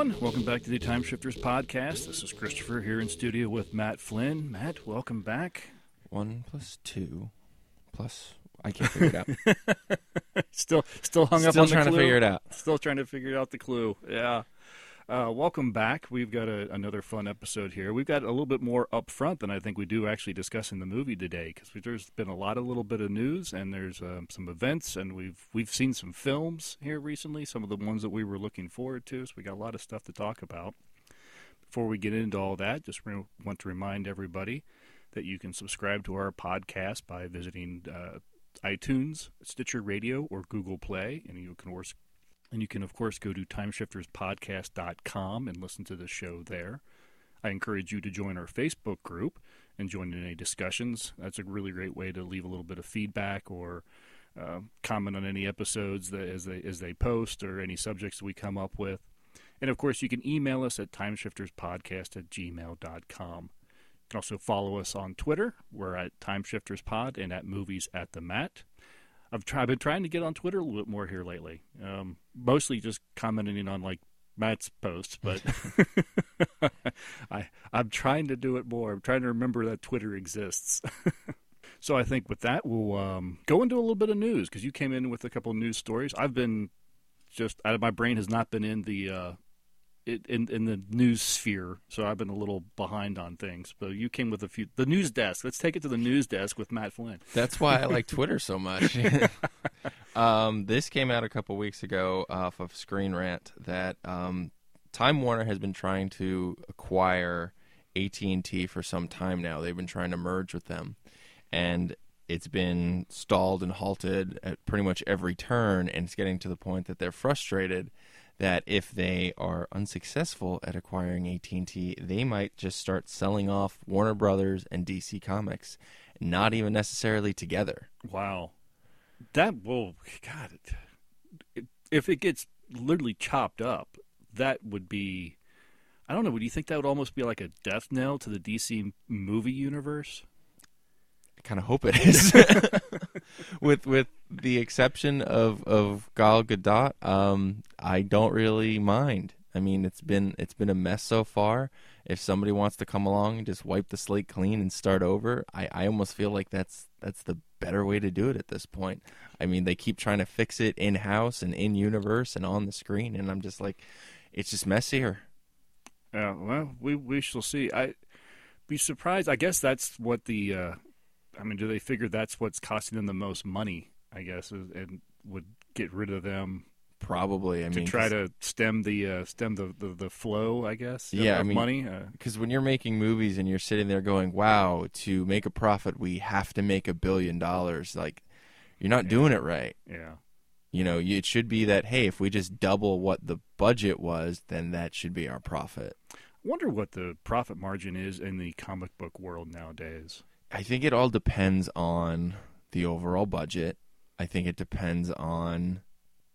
everyone. Welcome back to the Time Shifters podcast. This is Christopher here in studio with Matt Flynn. Matt, welcome back. One plus two plus I can't figure it out. still, still hung still up on trying to figure it out. Still trying to figure out the clue. Yeah. Uh, welcome back. We've got a, another fun episode here. We've got a little bit more up front than I think we do actually discussing the movie today because there's been a lot of little bit of news and there's um, some events and we've we've seen some films here recently. Some of the ones that we were looking forward to. So we got a lot of stuff to talk about. Before we get into all that, just re- want to remind everybody that you can subscribe to our podcast by visiting uh, iTunes, Stitcher Radio, or Google Play, and you can and you can, of course, go to timeshifterspodcast.com and listen to the show there. I encourage you to join our Facebook group and join in any discussions. That's a really great way to leave a little bit of feedback or uh, comment on any episodes that, as they as they post or any subjects we come up with. And of course, you can email us at timeshifterspodcast at gmail.com. You can also follow us on Twitter. We're at timeshifterspod and at movies at the mat. I've, tried, I've been trying to get on Twitter a little bit more here lately. Um, mostly just commenting on like Matt's posts, but I I'm trying to do it more. I'm trying to remember that Twitter exists. so I think with that we'll um, go into a little bit of news because you came in with a couple of news stories. I've been just out of my brain has not been in the uh, in in the news sphere, so I've been a little behind on things. But you came with a few. The news desk. Let's take it to the news desk with Matt Flynn. That's why I like Twitter so much. um, this came out a couple weeks ago off of Screen Rant that um, Time Warner has been trying to acquire AT and T for some time now. They've been trying to merge with them, and it's been stalled and halted at pretty much every turn, and it's getting to the point that they're frustrated that if they are unsuccessful at acquiring AT&T, they might just start selling off Warner Brothers and DC Comics, not even necessarily together. Wow. That well, god, if it gets literally chopped up, that would be I don't know, would you think that would almost be like a death knell to the DC movie universe? I kind of hope it is. with with the exception of of Gal Gadot, um, I don't really mind. I mean, it's been it's been a mess so far. If somebody wants to come along and just wipe the slate clean and start over, I, I almost feel like that's that's the better way to do it at this point. I mean, they keep trying to fix it in house and in universe and on the screen, and I'm just like, it's just messier. Yeah, well, we we shall see. I be surprised. I guess that's what the uh, I mean, do they figure that's what's costing them the most money? I guess, and would get rid of them probably. I to mean, try to stem the uh, stem the, the, the flow. I guess. Yeah, of, I mean, money. Because uh, when you're making movies and you're sitting there going, "Wow, to make a profit, we have to make a billion dollars." Like, you're not yeah. doing it right. Yeah. You know, it should be that hey, if we just double what the budget was, then that should be our profit. I wonder what the profit margin is in the comic book world nowadays. I think it all depends on the overall budget. I think it depends on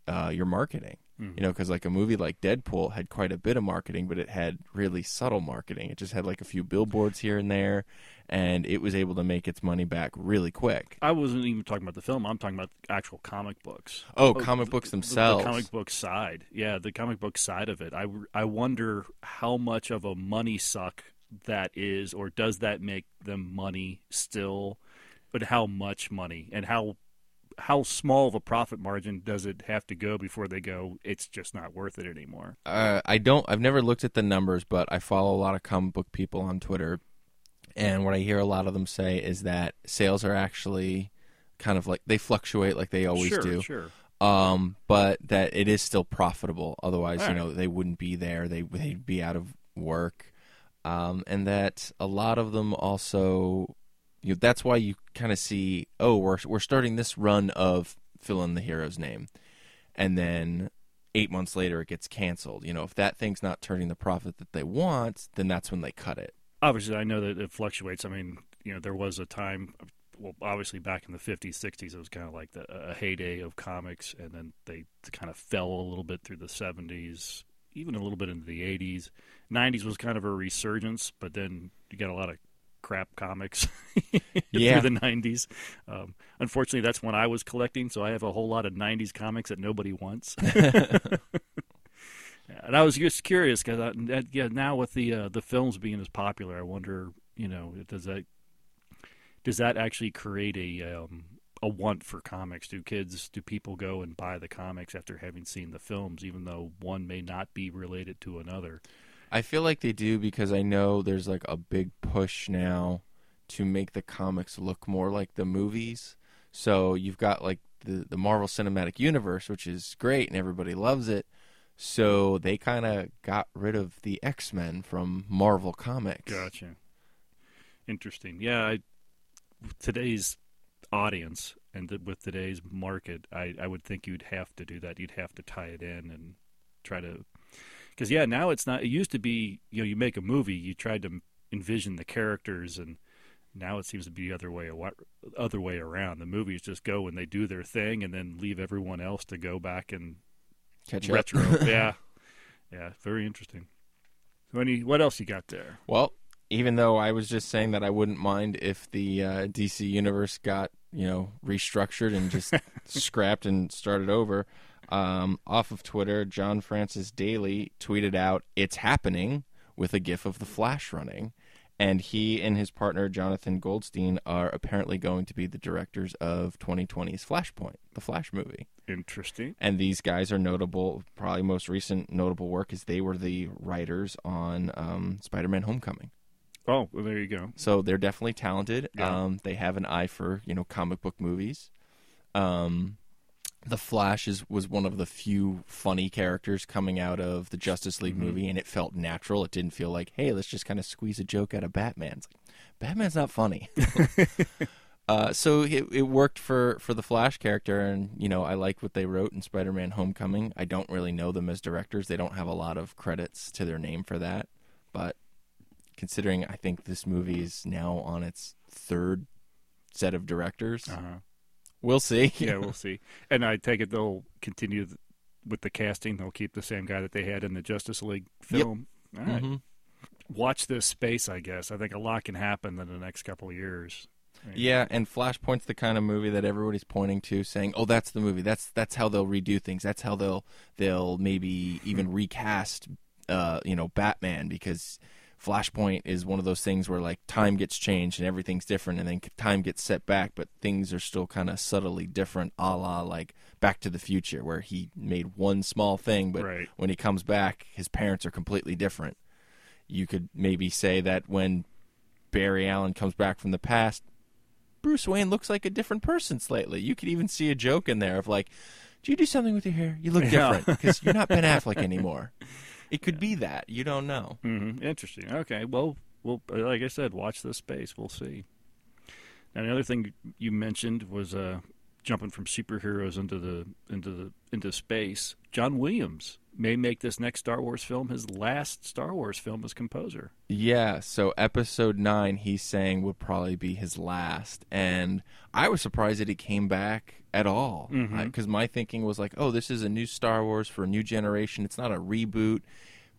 uh, your marketing. Mm-hmm. You know, because like a movie like Deadpool had quite a bit of marketing, but it had really subtle marketing. It just had like a few billboards here and there, and it was able to make its money back really quick. I wasn't even talking about the film. I'm talking about actual comic books. Oh, oh comic books themselves. The, the, comic book side, yeah, the comic book side of it. I I wonder how much of a money suck that is, or does that make them money still? But how much money and how how small of a profit margin does it have to go before they go? It's just not worth it anymore. Uh, I don't. I've never looked at the numbers, but I follow a lot of comic book people on Twitter, and what I hear a lot of them say is that sales are actually kind of like they fluctuate like they always sure, do. Sure. Um, but that it is still profitable. Otherwise, you know, they wouldn't be there. They they'd be out of work um, and that a lot of them also, you know, that's why you kind of see, oh, we're we're starting this run of fill in the hero's name, and then eight months later it gets canceled. You know, if that thing's not turning the profit that they want, then that's when they cut it. Obviously, I know that it fluctuates. I mean, you know, there was a time, well, obviously back in the 50s, 60s, it was kind of like the, a heyday of comics, and then they kind of fell a little bit through the 70s, even a little bit into the 80s. 90s was kind of a resurgence, but then you got a lot of crap comics yeah. through the 90s. Um, unfortunately, that's when I was collecting, so I have a whole lot of 90s comics that nobody wants. And I was just curious because yeah, now with the uh, the films being as popular, I wonder, you know, does that does that actually create a um, a want for comics? Do kids, do people go and buy the comics after having seen the films, even though one may not be related to another? I feel like they do because I know there's like a big push now to make the comics look more like the movies. So you've got like the the Marvel Cinematic Universe, which is great and everybody loves it. So they kind of got rid of the X Men from Marvel Comics. Gotcha. Interesting. Yeah, I, today's audience and th- with today's market, I, I would think you'd have to do that. You'd have to tie it in and try to, because yeah, now it's not. It used to be, you know, you make a movie, you tried to envision the characters, and now it seems to be the other way other way around. The movies just go and they do their thing, and then leave everyone else to go back and Catch retro. up. yeah, yeah, very interesting. So, any what else you got there? Well, even though I was just saying that I wouldn't mind if the uh, DC universe got you know restructured and just scrapped and started over. Um, off of Twitter, John Francis Daly tweeted out, "It's happening." with a GIF of the Flash running, and he and his partner Jonathan Goldstein are apparently going to be the directors of 2020's Flashpoint, the Flash movie. Interesting. And these guys are notable. Probably most recent notable work is they were the writers on um, Spider-Man: Homecoming. Oh, well, there you go. So they're definitely talented. Yeah. Um, they have an eye for you know comic book movies. Um, the Flash is was one of the few funny characters coming out of the Justice League Mhm. movie, and it felt natural. It didn't feel like, hey, let's just kind of squeeze a joke out of Batman. It's like, Batman's not funny. uh, so it, it worked for, for the Flash character, and you know I like what they wrote in Spider-Man: Homecoming. I don't really know them as directors; they don't have a lot of credits to their name for that. But considering I think this movie is now on its third set of directors, Uh-huh. We'll see. Yeah, we'll see. And I take it they'll continue th- with the casting. They'll keep the same guy that they had in the Justice League Yep. film. All right. Mhm. Watch this space, I guess. I think a lot can happen in the next couple of years. Yeah, and Flashpoint's the kind of movie that everybody's pointing to, saying, "Oh, that's the movie. That's that's how they'll redo things. That's how they'll they'll maybe even recast, uh, you know, Batman because Flashpoint is one of those things where like time gets changed and everything's different, and then time gets set back, but things are still kind of subtly different, a la like Back to the Future, where he made one small thing, but Right. when he comes back, his parents are completely different. You could maybe say that when Barry Allen comes back from the past, Bruce Wayne looks like a different person slightly. You could even see a joke in there of like, "Do you do something with your hair? You look Yeah. different because you're not Ben Affleck anymore." It could be that you don't know. hmm Interesting. Okay. Well, well, like I said, watch this space. We'll see. Now, the other thing you mentioned was uh, jumping from superheroes into the into the into space. John Williams may make this next Star Wars film his last Star Wars film as composer. Yeah, so episode nine, he's saying would probably be his last, and I was surprised that he came back at all Mhm. because my thinking was like, oh, this is a new Star Wars for a new generation. It's not a reboot,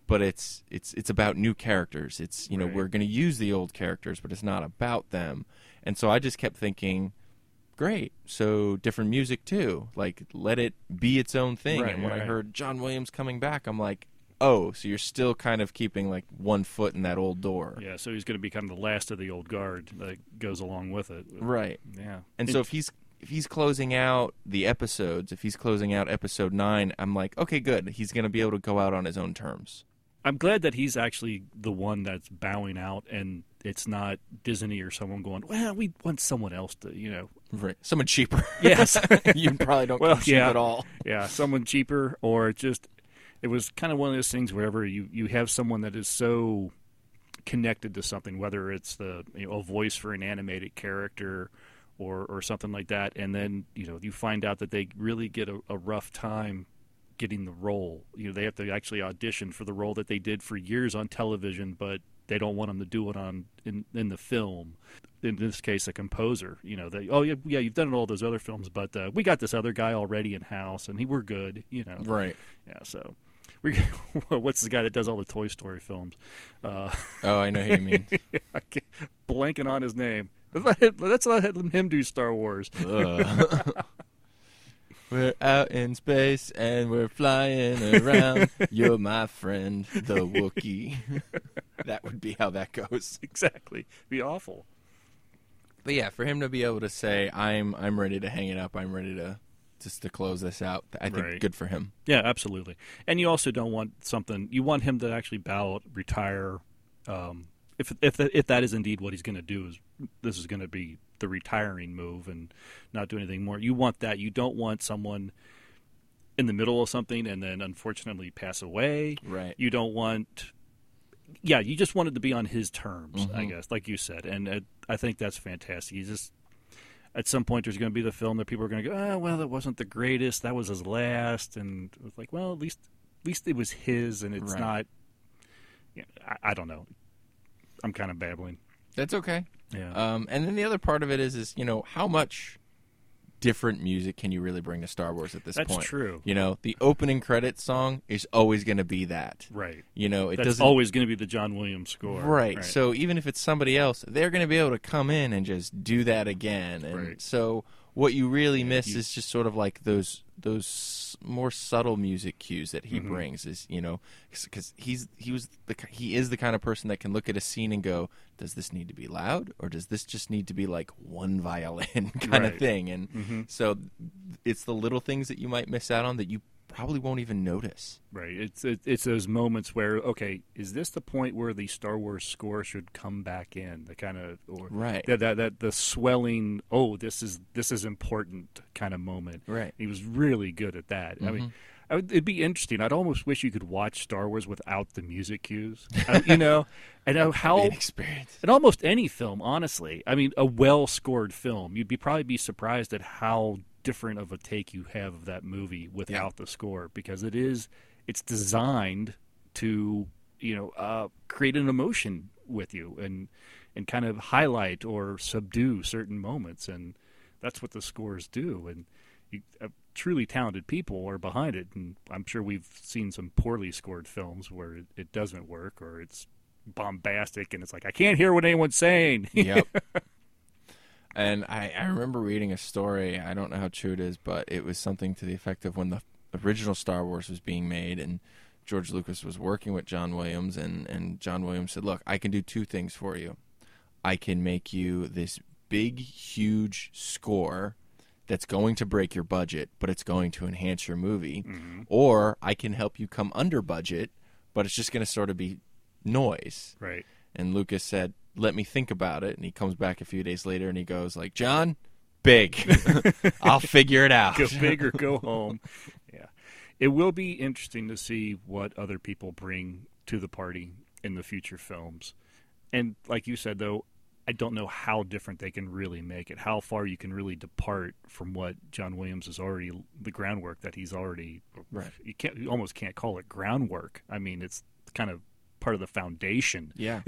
but it's it's it's about new characters. It's you know Right. we're going to use the old characters, but it's not about them. And so I just kept thinking, great. So different music too. Like let it be its own thing. Right, and when I heard John Williams coming back, I'm like, oh, so you're still kind of keeping like one foot in that old door. Yeah, so he's going to be kind of the last of the old guard that goes along with it. Right. Yeah. And so if he's if he's closing out the episodes, if he's closing out episode nine, I'm like, okay, good. He's going to be able to go out on his own terms. I'm glad that he's actually the one that's bowing out, and it's not Disney or someone going, "Well, we want someone else to," you know. Right. Someone cheaper. Yes. you probably don't Well, yeah. at all. yeah, someone cheaper, or just it was kind of one of those things wherever you you have someone that is so connected to something, whether it's the you know, a voice for an animated character or or something like that, and then you know you find out that they really get a, a rough time getting the role. You know, they have to actually audition for the role that they did for years on television, but they don't want them to do it on in in the film. In this case, a composer. You know, they oh yeah yeah you've done it all those other films, but uh, we got this other guy already in house, and he we're good. You know, Right. yeah. So we what's the guy that does all the Toy Story films? Uh, Oh, I know who you mean. I can't, blanking on his name. Let's let him do Star Wars. We're out in space and we're flying around. You're my friend, the Wookiee. that would be how that goes. exactly. Be awful. But yeah, for him to be able to say, "I'm I'm ready to hang it up. I'm ready to just to close this out," I think Right. good for him. Yeah, absolutely. And you also don't want something. You want him to actually bow out, retire. Um, if if if that is indeed what he's going to do, is this is going to be the retiring move and not do anything more. You want that. You don't want someone in the middle of something and then unfortunately pass away. Right. You don't want. Yeah, you just wanted to be on his terms, I Mhm. guess, like you said, and uh, I think that's fantastic. You just at some point there's going to be the film that people are going to go, oh, well, that wasn't the greatest. That was his last, and it's like, well, at least at least it was his, and it's Right. not. Yeah, I, I don't know. I'm kind of babbling. That's okay. Yeah, Um, and then the other part of it is, is you know, how much different music can you really bring to Star Wars at this that's point? That's true. You know, the opening credits song is always going to be that. Right. You know, it that's doesn't always going to be the John Williams score. Right. So even if it's somebody else, they're going to be able to come in and just do that again. And Right. so what you really miss you- is just sort of like those those more subtle music cues that he Mhm. brings. Is you know because he's he was the he is the kind of person that can look at a scene and go, does this need to be loud or does this just need to be like one violin kind of thing? And hmm so it's the little things that you might miss out on that you probably won't even notice. Right. It's it, it's those moments where okay, is this the point where the Star Wars score should come back in? The kind of or Right. that, that that the swelling. Oh, this is this is important kind of moment. Right. He was really good at that. I mean, mm-hmm. I would, it'd be interesting. I'd almost wish you could watch Star Wars without the music cues. I- you know, and how An experience. in almost any film, honestly. I mean, a well scored film, you'd be probably be surprised at how different of a take you have of that movie without the score because it is it's designed to you know uh, create an emotion with you and and kind of highlight or subdue certain moments and that's what the scores do and you, uh, truly talented people are behind it and i'm sure we've seen some poorly scored films where it, it doesn't work or it's bombastic and it's like i can't hear what anyone's saying yep. And I, I remember reading a story. I don't know how true it is, but it was something to the effect of when the original Star Wars was being made and George Lucas was working with John Williams, and, and John Williams said, Look, I can do two things for you. I can make you this big, huge score that's going to break your budget, but it's going to enhance your movie. Mhm. Or I can help you come under budget, but it's just going to sort of be noise. right And Lucas said, "Let me think about it." And he comes back a few days later and he goes like, "John, big. I'll figure it out." go big or go home yeah it will be interesting to see what other people bring to the party in the future films and like you said though i don't know how different they can really make it how far you can really depart from what john williams is already the groundwork that he's already Right. you can't you almost can't call it groundwork i mean it's kind of part of the foundation Yeah,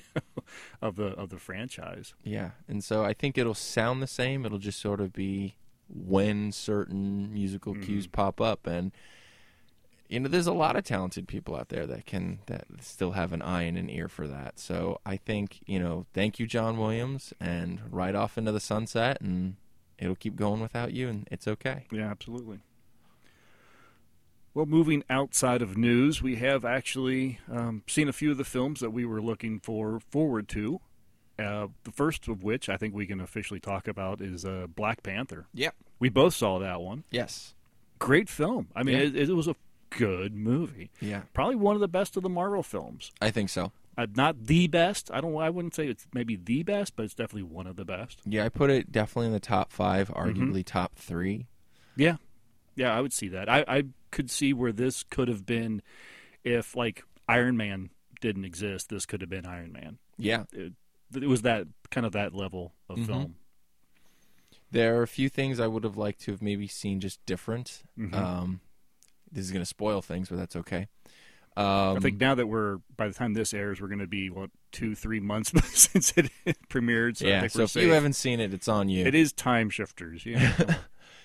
of the of the franchise yeah. And so I think it'll sound the same. It'll just sort of be when certain musical mm-hmm. cues pop up, and you know, there's a lot of talented people out there that can that still have an eye and an ear for that. So I think you know, thank you, John Williams, and right off into the sunset, and it'll keep going without you, and it's okay. Yeah, absolutely. Well, moving outside of news, we have actually um, seen a few of the films that we were looking for forward to. Uh, the first of which I think we can officially talk about is uh, Black Panther. Yep. We both saw that one. Yes. Great film. I mean, Yeah. it, it was a good movie. Yeah. Probably one of the best of the Marvel films. I think so. Uh, not the best. I don't. I wouldn't say it's maybe the best, but it's definitely one of the best. Yeah, I put it definitely in the top five, arguably top three. Yeah, yeah, I would see that. I, I could see where this could have been if like Iron Man didn't exist. This could have been Iron Man. Yeah, It, it was that kind of that level of Mhm. film. there are a few things I would have liked to have maybe seen just different. Mhm. Um, this is going to spoil things, but that's okay. Um, I think now that we're by the time this airs, we're going to be what two, three months since it premiered. So I yeah. think So we're if safe. you haven't seen it, it's on you. it is time shifters. Yeah,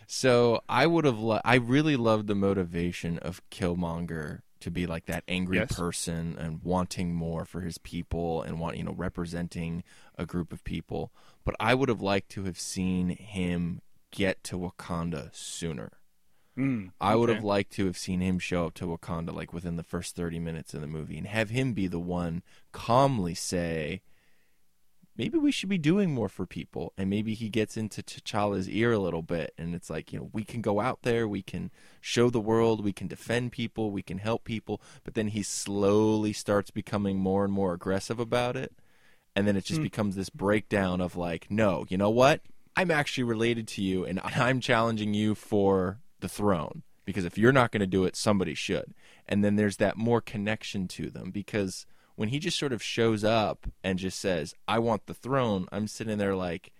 So I would have. Lo- I really loved the motivation of Killmonger to be like that angry Yes. person and wanting more for his people and want you know representing a group of people. But I would have liked to have seen him get to Wakanda sooner. Mm, I would have liked to have seen him show up to Wakanda like within the first 30 minutes of the movie and have him be the one calmly say, maybe we should be doing more for people. And maybe he gets into T'Challa's ear a little bit and it's like, you know, we can go out there, we can show the world, we can defend people, we can help people. But then he slowly starts becoming more and more aggressive about it. And then it just Hmm. becomes this breakdown of like, no, you know what? I'm actually related to you and I'm challenging you for the throne because if you're not going to do it, somebody should. And then there's that more connection to them because when he just sort of shows up and just says, I want the throne, I'm sitting there like,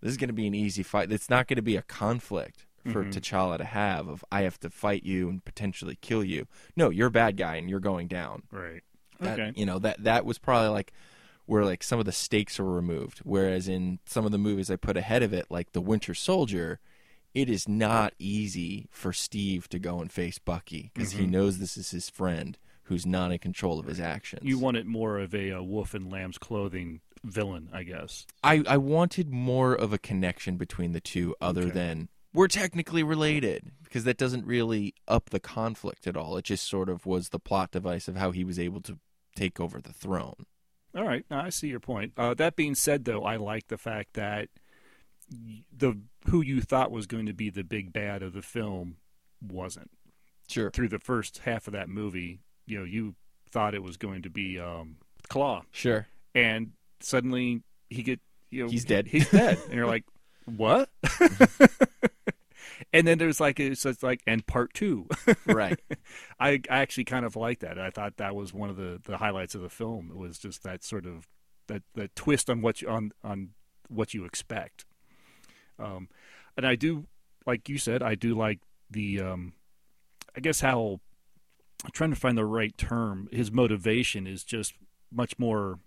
this is going to be an easy fight. It's not going to be a conflict for Mhm. T'Challa to have of, I have to fight you and potentially kill you. No, you're a bad guy and you're going down. Right. That, Okay. You know that that was probably like where like some of the stakes were removed. Whereas in some of the movies I put ahead of it, like The Winter Soldier, it is not easy for Steve to go and face Bucky because he Mhm. knows this is his friend who's not in control of his actions. You wanted more of a, uh wolf in lamb's clothing villain, I guess. I, I wanted more of a connection between the two other Okay. than we're technically related because that doesn't really up the conflict at all. It just sort of was the plot device of how he was able to take over the throne. All right, now I see your point. Uh, that being said, though, I like the fact that the who you thought was going to be the big bad of the film wasn't. Sure. Through the first half of that movie, you know, you thought it was going to be um, Claw, Sure. and suddenly he get you know He's dead. He's dead, and you're like, what? and then there's like it's just like and part two. Right. I, I actually kind of like that. I thought that was one of the, the highlights of the film. It was just that sort of that, that twist on what you, on on what you expect. Um, and I do, like you said, I do like the, um, I guess how I'm trying to find the right term. His motivation is just much more.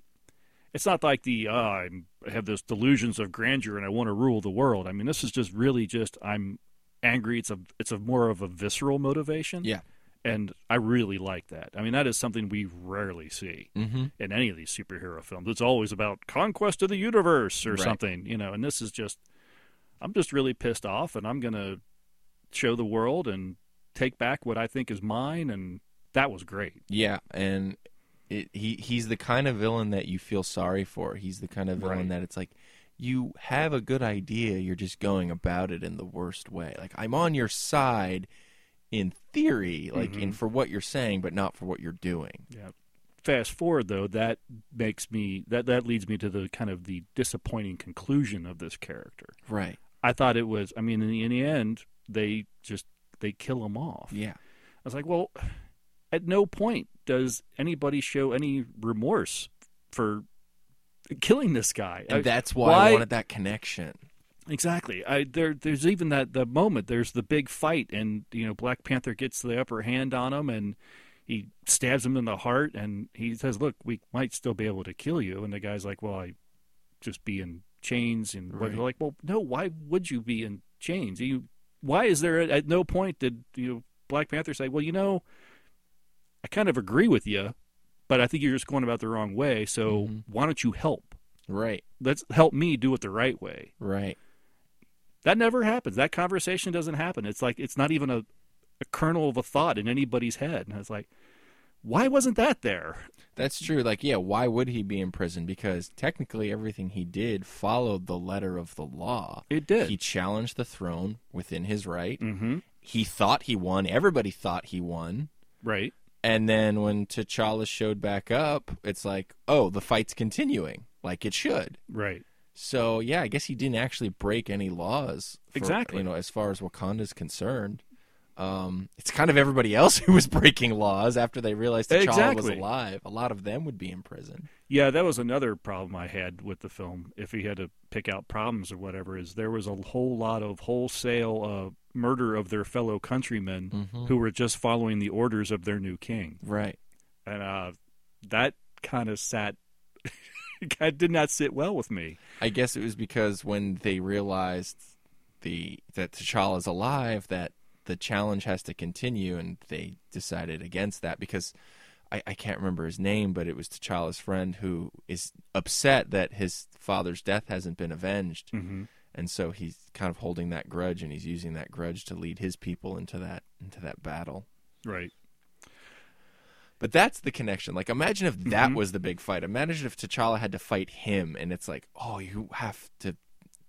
It's not like the uh, I'm, I have this delusions of grandeur and I want to rule the world. I mean, this is just really just I'm angry. It's a it's a more of a visceral motivation Yeah. and I really like that. I mean, that is something we rarely see Mm-hmm. in any of these superhero films. It's always about conquest of the universe or Right. something, you know. And this is just, I'm just really pissed off, and I'm gonna show the world and take back what I think is mine, and that was great. Yeah, and it, he he's the kind of villain that you feel sorry for. He's the kind of villain Right. that it's like you have a good idea, you're just going about it in the worst way. Like I'm on your side in theory, like Mhm. in for what you're saying, but not for what you're doing. Yeah. Fast forward though, that makes me that that leads me to the kind of the disappointing conclusion of this character. Right. I thought it was. I mean, in the, in the end, they just they kill him off. Yeah. I was like, well, at no point does anybody show any remorse for killing this guy. And that's why, why- I wanted that connection. exactly. I, there, there's even that the moment. There's the big fight, and you know, Black Panther gets the upper hand on him, and he stabs him in the heart, and he says, "Look, we might still be able to kill you." And the guy's like, "Well, I just be in chains," and Right. they're like, "Well, no. Why would you be in chains? You, why is there at no point did you know, Black Panther say, well, you know, I kind of agree with you, but I think you're just going about the wrong way. So Mhm. why don't you help? Right. Let's help me do it the right way." Right. That never happens. That conversation doesn't happen. It's like it's not even a, a kernel of a thought in anybody's head. And it's like, why wasn't that there? That's true. Like, yeah, why would he be in prison? Because technically everything he did followed the letter of the law. It did. He challenged the throne within his right. mm-hmm. He thought he won. Everybody thought he won. Right. And then when T'Challa showed back up, it's like, oh, the fight's continuing, like it should. Right. So yeah, I guess he didn't actually break any laws. For, Exactly. You know, as far as Wakanda's concerned, um, it's kind of everybody else who was breaking laws after they realized T'Challa was alive. A lot of them would be in prison. Yeah, that was another problem I had with the film. If he had to pick out problems or whatever, is there was a whole lot of wholesale uh, murder of their fellow countrymen Mhm. who were just following the orders of their new king, Right. and uh, that kind of sat. it did not sit well with me. I guess it was because when they realized the that T'Challa's alive, that the challenge has to continue, and they decided against that because I, I can't remember his name, but it was T'Challa's friend who is upset that his father's death hasn't been avenged, Mm-hmm. And so he's kind of holding that grudge, and he's using that grudge to lead his people into that into that battle. Right. But that's the connection. Like, imagine if that Mhm. was the big fight. Imagine if T'Challa had to fight him, and it's like, oh, you have to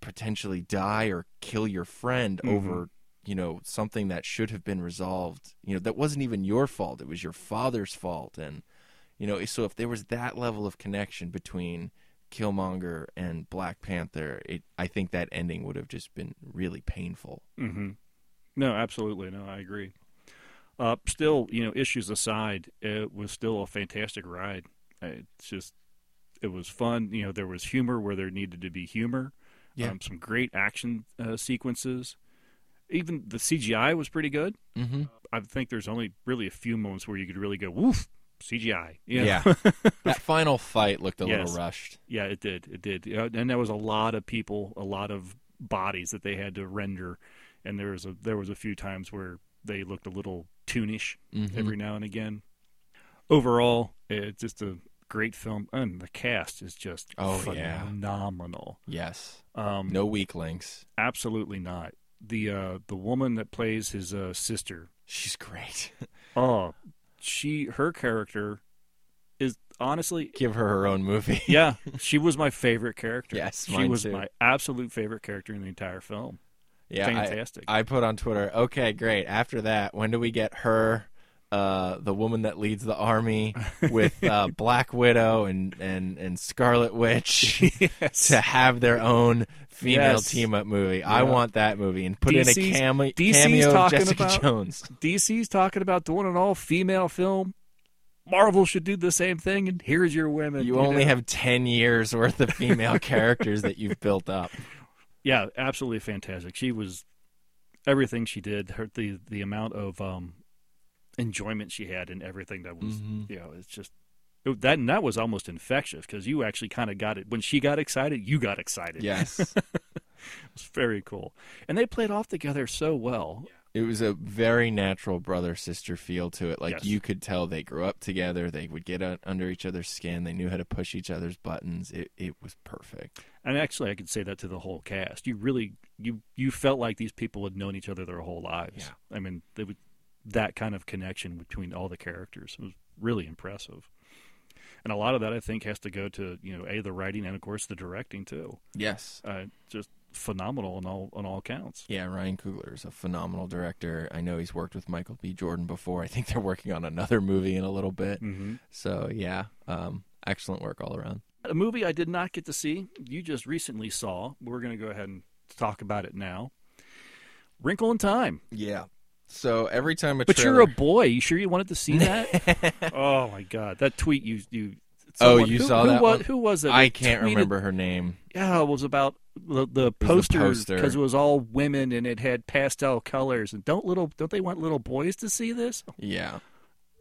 potentially die or kill your friend Mhm. over, you know, something that should have been resolved. You know, that wasn't even your fault. It was your father's fault, and you know, so if there was that level of connection between Killmonger and Black Panther, it, I think that ending would have just been really painful. Mm-hmm. No, absolutely. No, I agree. Uh, still, you know, issues aside, it was still a fantastic ride. Uh, It's just, it was fun. You know, there was humor where there needed to be humor. Yeah. Um, some great action uh, sequences. Even the CGI was pretty good. Mm-hmm. I think there's only really a few moments where you could really go, woof, CGI. You know? Yeah, that final fight looked a Yes. little rushed. Yeah, it did. It did. And there was a lot of people, a lot of bodies that they had to render, and there was a there was a few times where they looked a little toonish Mhm. every now and again. Overall, it's just a great film, and the cast is just Oh, yeah. phenomenal. Yes, Um, no weak links. absolutely not. The uh, the woman that plays his uh, sister, She's great. oh, she her character is honestly Give her her own movie. yeah, she was my favorite character. Yes, she was too. my absolute favorite character in the entire film. yeah, Fantastic. I, put on Twitter. Okay, great. After that, when do we get her, uh, the woman that leads the army, with uh, Black Widow and and and Scarlet Witch to have their own female Yes. team up movie? I want that movie and put in a DC's cameo, DC's cameo of talking Jessica about- Jones. DC's talking about doing an all female film. Marvel should do the same thing, and here's your women. You only know? have ten years worth of female characters that you've built up. yeah, absolutely fantastic. She was everything she did. Her the the amount of um, enjoyment she had in everything that was Mhm. you know it's just it, that and that was almost infectious because you actually kind of got it when she got excited. You got excited. Yes. it was very cool, and they played off together so well. It was a very natural brother sister feel to it. Like Yes. you could tell they grew up together. They would get under each other's skin. They knew how to push each other's buttons. It it was perfect. And actually, I could say that to the whole cast. You really you you felt like these people had known each other their whole lives. Yeah. I mean, they would that kind of connection between all the characters was really impressive. And a lot of that, I think, has to go to you know a the writing and of course the directing too. Yes. Uh, just phenomenal on all on all counts. Yeah, Ryan Coogler is a phenomenal director. I know he's worked with Michael B. Jordan before. I think they're working on another movie in a little bit. Mm-hmm. So yeah, um, excellent work all around. A movie I did not get to see. You just recently saw. We're going to go ahead and talk about it now. Wrinkle in Time. Yeah. So every time a But trailer... you're a boy. You sure you wanted to see that? oh my god, that tweet you you. Oh, you who, saw who that Was, one? who was it? I can't tweeted- remember her name. Yeah, it was about the, the the poster poster. because it was all women and it had pastel colors. And don't little don't they want little boys to see this? Yeah.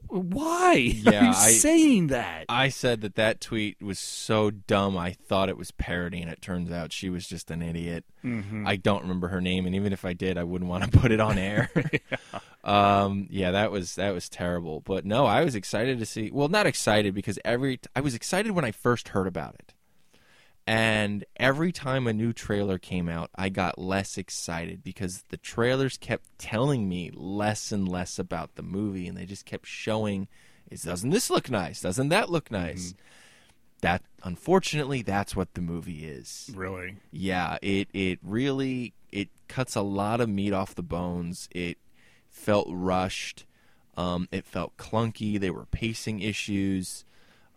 Why Yeah, are you I- saying that? I said that that tweet was so dumb. I thought it was parody, and it turns out she was just an idiot. Mhm. I don't remember her name, and even if I did, I wouldn't want to put it on air. yeah. Um, yeah, that was that was terrible. But no, I was excited to see. Well, not excited because every I was excited when I first heard about it, and every time a new trailer came out, I got less excited because the trailers kept telling me less and less about the movie, and they just kept showing, "Is doesn't this look nice? Doesn't that look nice?" That unfortunately, that's what the movie is really? yeah it it really it cuts a lot of meat off the bones it felt rushed um, it felt clunky They were pacing issues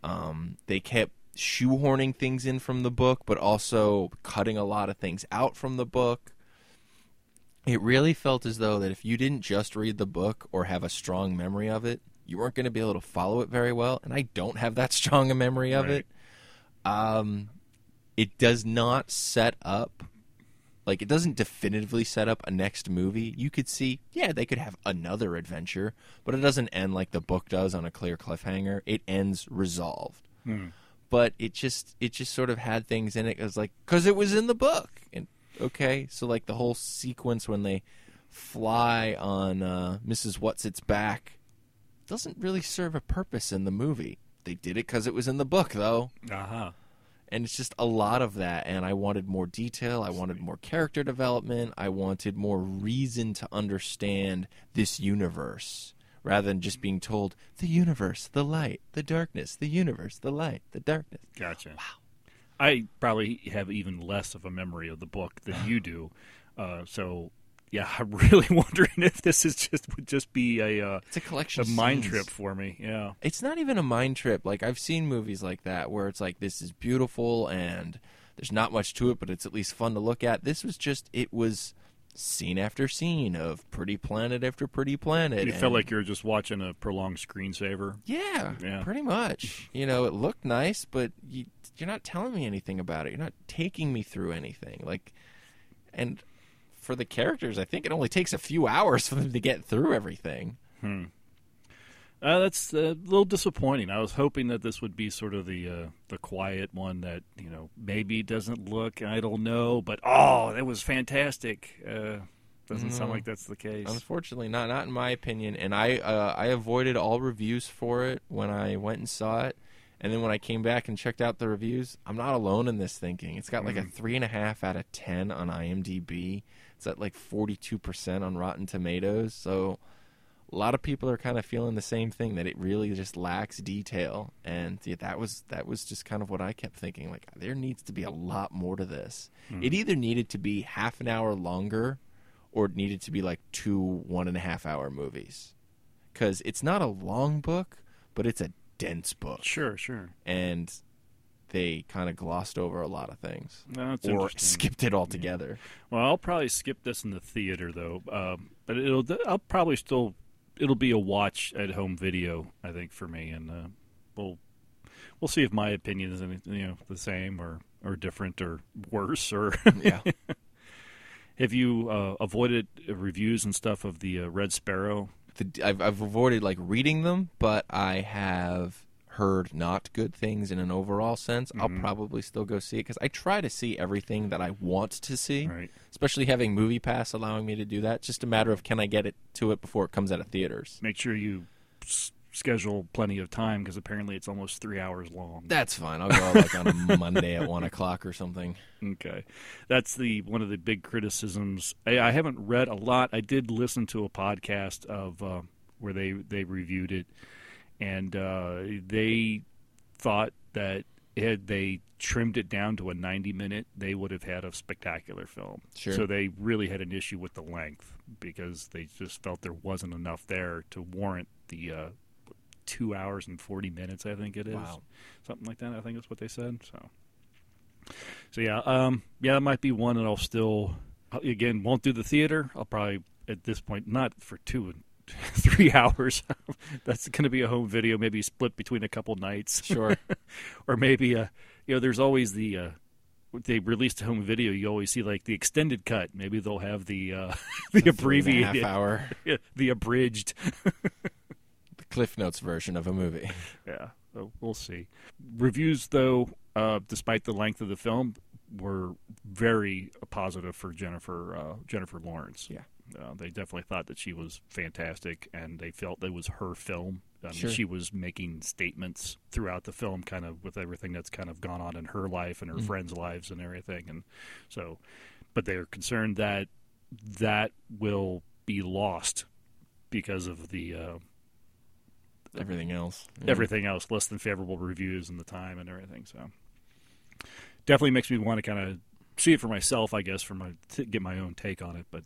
um, they kept shoehorning things in from the book but also cutting a lot of things out from the book. It really felt as though that if you didn't just read the book or have a strong memory of it you weren't going to be able to follow it very well and i don't have that strong a memory of Right. it um, it does not set up like it doesn't definitively set up a next movie. You could see yeah they could have another adventure but it doesn't end like the book does on a clear cliffhanger. It ends resolved. Hmm. But it just it just sort of had things in it. It was like because it was in the book. And okay so like the whole sequence when they fly on uh, mrs what's its back doesn't really serve a purpose in the movie. They did it because it was in the book though. Uh huh. and it's just a lot of that and i wanted more detail. I wanted more character development. I wanted more reason to understand this universe rather than just being told the universe the light the darkness the universe the light the darkness Gotcha. Wow. I probably have even less of a memory of the book than you do, uh, so yeah, I'm really wondering if this is just would just be a uh, it's a collection a mind scenes. trip for me. Yeah. it's not even a mind trip. Like I've seen movies like that where it's like this is beautiful and there's not much to it, but it's at least fun to look at. This was just it was scene after scene of pretty planet after pretty planet. You and- felt like you were just watching a prolonged screensaver. yeah, Yeah. pretty much. You know, it looked nice, but you, you're not telling me anything about it. You're not taking me through anything. Like, and for the characters, I think it only takes a few hours for them to get through everything. Hmm. Uh, that's a little disappointing. I was hoping that this would be sort of the uh, the quiet one that you know maybe doesn't look. I don't know, but oh, that was fantastic. Uh, doesn't sound like that's the case. Unfortunately, not not in my opinion. And I uh, I avoided all reviews for it when I went and saw it. And then when I came back and checked out the reviews, I'm not alone in this thinking. It's got like a three and a half out of ten on IMDb. It's at like 42 percent on Rotten Tomatoes. So a lot of people are kind of feeling the same thing that it really just lacks detail. And yeah, that was that was just kind of what I kept thinking. Like there needs to be a lot more to this. It either needed to be half an hour longer or it needed to be like two one and a half hour movies because it's not a long book but it's a dense book Sure, sure. and they kind of glossed over a lot of things No, that's or skipped it altogether Well, I'll probably skip this in the theater though, um, but it'll. I'll probably still. It'll be a watch at home video, I think, for me, and uh, we'll we'll see if my opinion is any, you know the same or or different or worse or. yeah have you uh, avoided reviews and stuff of the uh, Red Sparrow? the, I've, I've avoided like reading them but i have heard not good things in an overall sense i'll Mhm. probably still go see it because i try to see everything that i want to see Right. especially having MoviePass allowing me to do that it's just a matter of can i get it to it before it comes out of theaters Make sure you s- schedule plenty of time because apparently it's almost three hours long. That's fine. I'll go like on a Monday at one o'clock or something. Okay, that's the one of the big criticisms. I, I haven't read a lot. I did listen to a podcast of uh, where they they reviewed it, and uh, they thought that had they trimmed it down to a 90 minute, they would have had a spectacular film. Sure. So they really had an issue with the length because they just felt there wasn't enough there to warrant the uh, two hours and 40 minutes. I think it is Wow. something like that. I think that's what they said. So, so yeah, um, yeah, that might be one that I'll still again won't do the theater. I'll probably at this point not for two and three hours. that's going to be a home video, maybe split between a couple nights, Sure. or maybe uh, you know, there's always the. Uh, they released a home video. You always see like the extended cut. Maybe they'll have the uh, the a abbreviated, half hour, the abridged. the Cliff Notes version of a movie. Yeah, so we'll see. Reviews, though, uh, despite the length of the film, were very positive for Jennifer uh, Jennifer Lawrence. Yeah. Uh, they definitely thought that she was fantastic, and they felt it was her film. I mean, Sure. she was making statements throughout the film, kind of with everything that's kind of gone on in her life and her Mhm. friends' lives and everything. And so, but they are concerned that that will be lost because of the uh, Everything else. Yeah. everything else, less than favorable reviews and the time and everything. So definitely makes me want to kind of see it for myself, I guess, for my to get my own take on it. But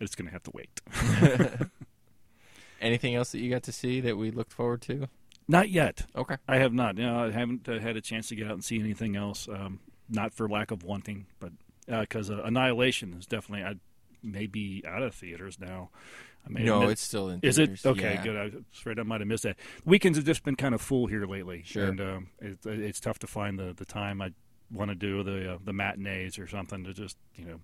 it's going to have to wait. Anything else that you got to see that we looked forward to? Not yet. Okay. I have not. You know, I haven't uh, had a chance to get out and see anything else. Um, not for lack of wanting, but because uh, Annihilation is definitely. I may be out of theaters now. I may No, admit- it's still in. Is it okay? Yeah. Good. I afraid I might have missed that. Weekends have just been kind of full here lately, Sure. and um, it, it's tough to find the, the time I want to do the uh, the matinees or something to just you know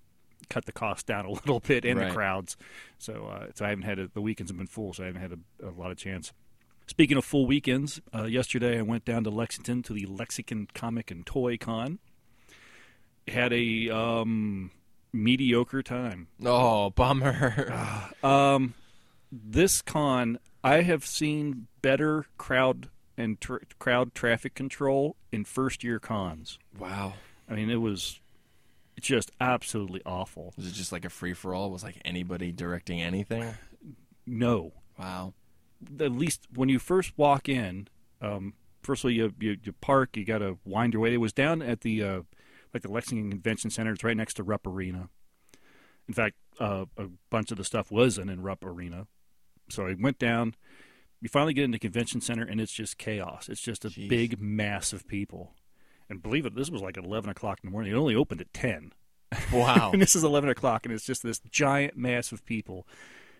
cut the cost down a little bit and Right. the crowds. So, uh, so I haven't had a, the weekends have been full, so I haven't had a, a lot of chance. Speaking of full weekends, uh, yesterday I went down to Lexington to the Lexington Comic and Toy Con. Had a um, mediocre time. Oh, bummer. Um, this con, I have seen better crowd and tr- crowd traffic control in first year cons. Wow. I mean, it was just absolutely awful. Was it just like a free for all? Was like anybody directing anything? No, Wow. at least when you first walk in, um, first of all, you, you you park. You got to wind your way. It was down at the uh, like the Lexington Convention Center. It's right next to Rupp Arena. In fact, uh, a bunch of the stuff was in in Rupp Arena. So I went down. You finally get into Convention Center, and it's just chaos. It's just a Jeez. big mass of people. And believe it, this was like at eleven o'clock in the morning. It only opened at ten. Wow. and this is 11 o'clock, and it's just this giant mass of people.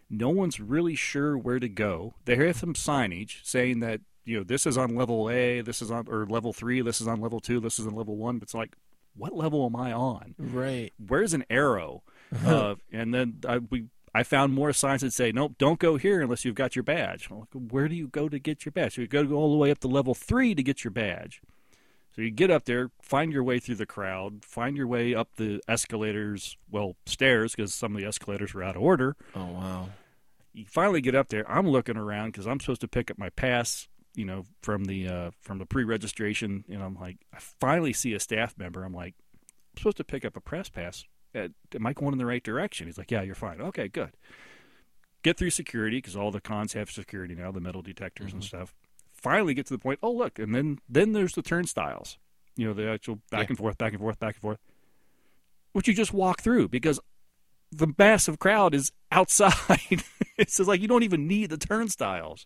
No one's really sure where to go. They have some signage saying that you know this is on level A, this is on or level three, this is on level two, this is on level one. But it's like, what level am I on? right. Where's an arrow? uh, and then I, we I found more signs that say, nope, don't go here unless you've got your badge. Like, where do you go to get your badge? So you go all the way up to level three to get your badge. So you get up there, find your way through the crowd, find your way up the escalators, well, stairs, because some of the escalators were out of order. Oh wow. You finally get up there. I'm looking around because I'm supposed to pick up my pass, you know, from the uh, from the pre-registration, and I'm like, I finally see a staff member. I'm like, I'm supposed to pick up a press pass. Uh, am I going in the right direction? He's like, Yeah, you're fine. Okay, good. Get through security because all the cons have security now, the metal detectors and stuff. Finally, get to the point. Oh, look, and then then there's the turnstiles. You know, the actual back Yeah. and forth, back and forth, back and forth, which you just walk through because the massive crowd is outside. it's just like you don't even need the turnstiles.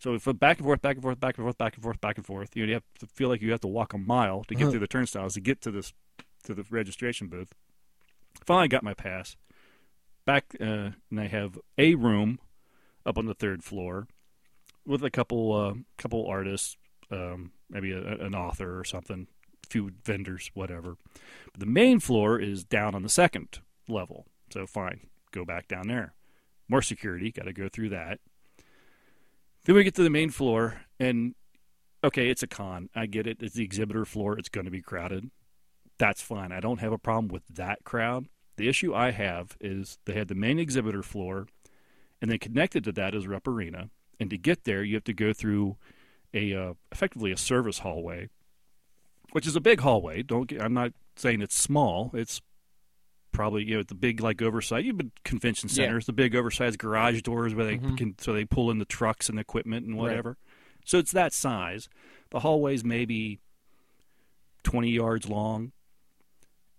So if a back and forth, back and forth, back and forth, back and forth, back and forth, you, know, you have to feel like you have to walk a mile to get Uh-huh. through the turnstiles to get to this to the registration booth. Finally, got my pass. Back, uh, and I have a room up on the third floor with a couple uh, couple artists, um, maybe a, an author or something, few vendors, whatever. But the main floor is down on the second level. So fine, go back down there. More security, got to go through that. Then we get to the main floor, and okay, it's a con. I get it. It's the exhibitor floor. It's going to be crowded. That's fine. I don't have a problem with that crowd. The issue I have is they had the main exhibitor floor, and then connected to that is Rupp Arena. And to get there, you have to go through a uh, effectively a service hallway, which is a big hallway. Don't get, I'm not saying it's small. It's probably you know the big like oversized. You've been convention Yeah. centers, the big oversized garage doors where they Mhm. can so they pull in the trucks and equipment and Right. whatever. So it's that size. The hallway's maybe twenty yards long,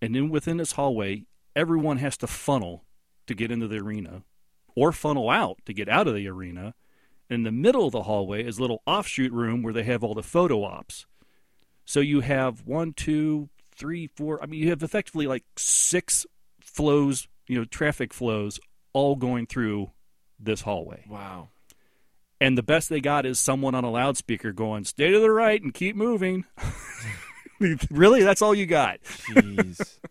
and then within this hallway, everyone has to funnel to get into the arena, or funnel out to get out of the arena. In the middle of the hallway is a little offshoot room where they have all the photo ops. So you have one, two, three, four. I mean, you have effectively like six flows, you know, traffic flows all going through this hallway. Wow. And the best they got is someone on a loudspeaker going, stay to the right and keep moving. really? That's all you got? Jeez.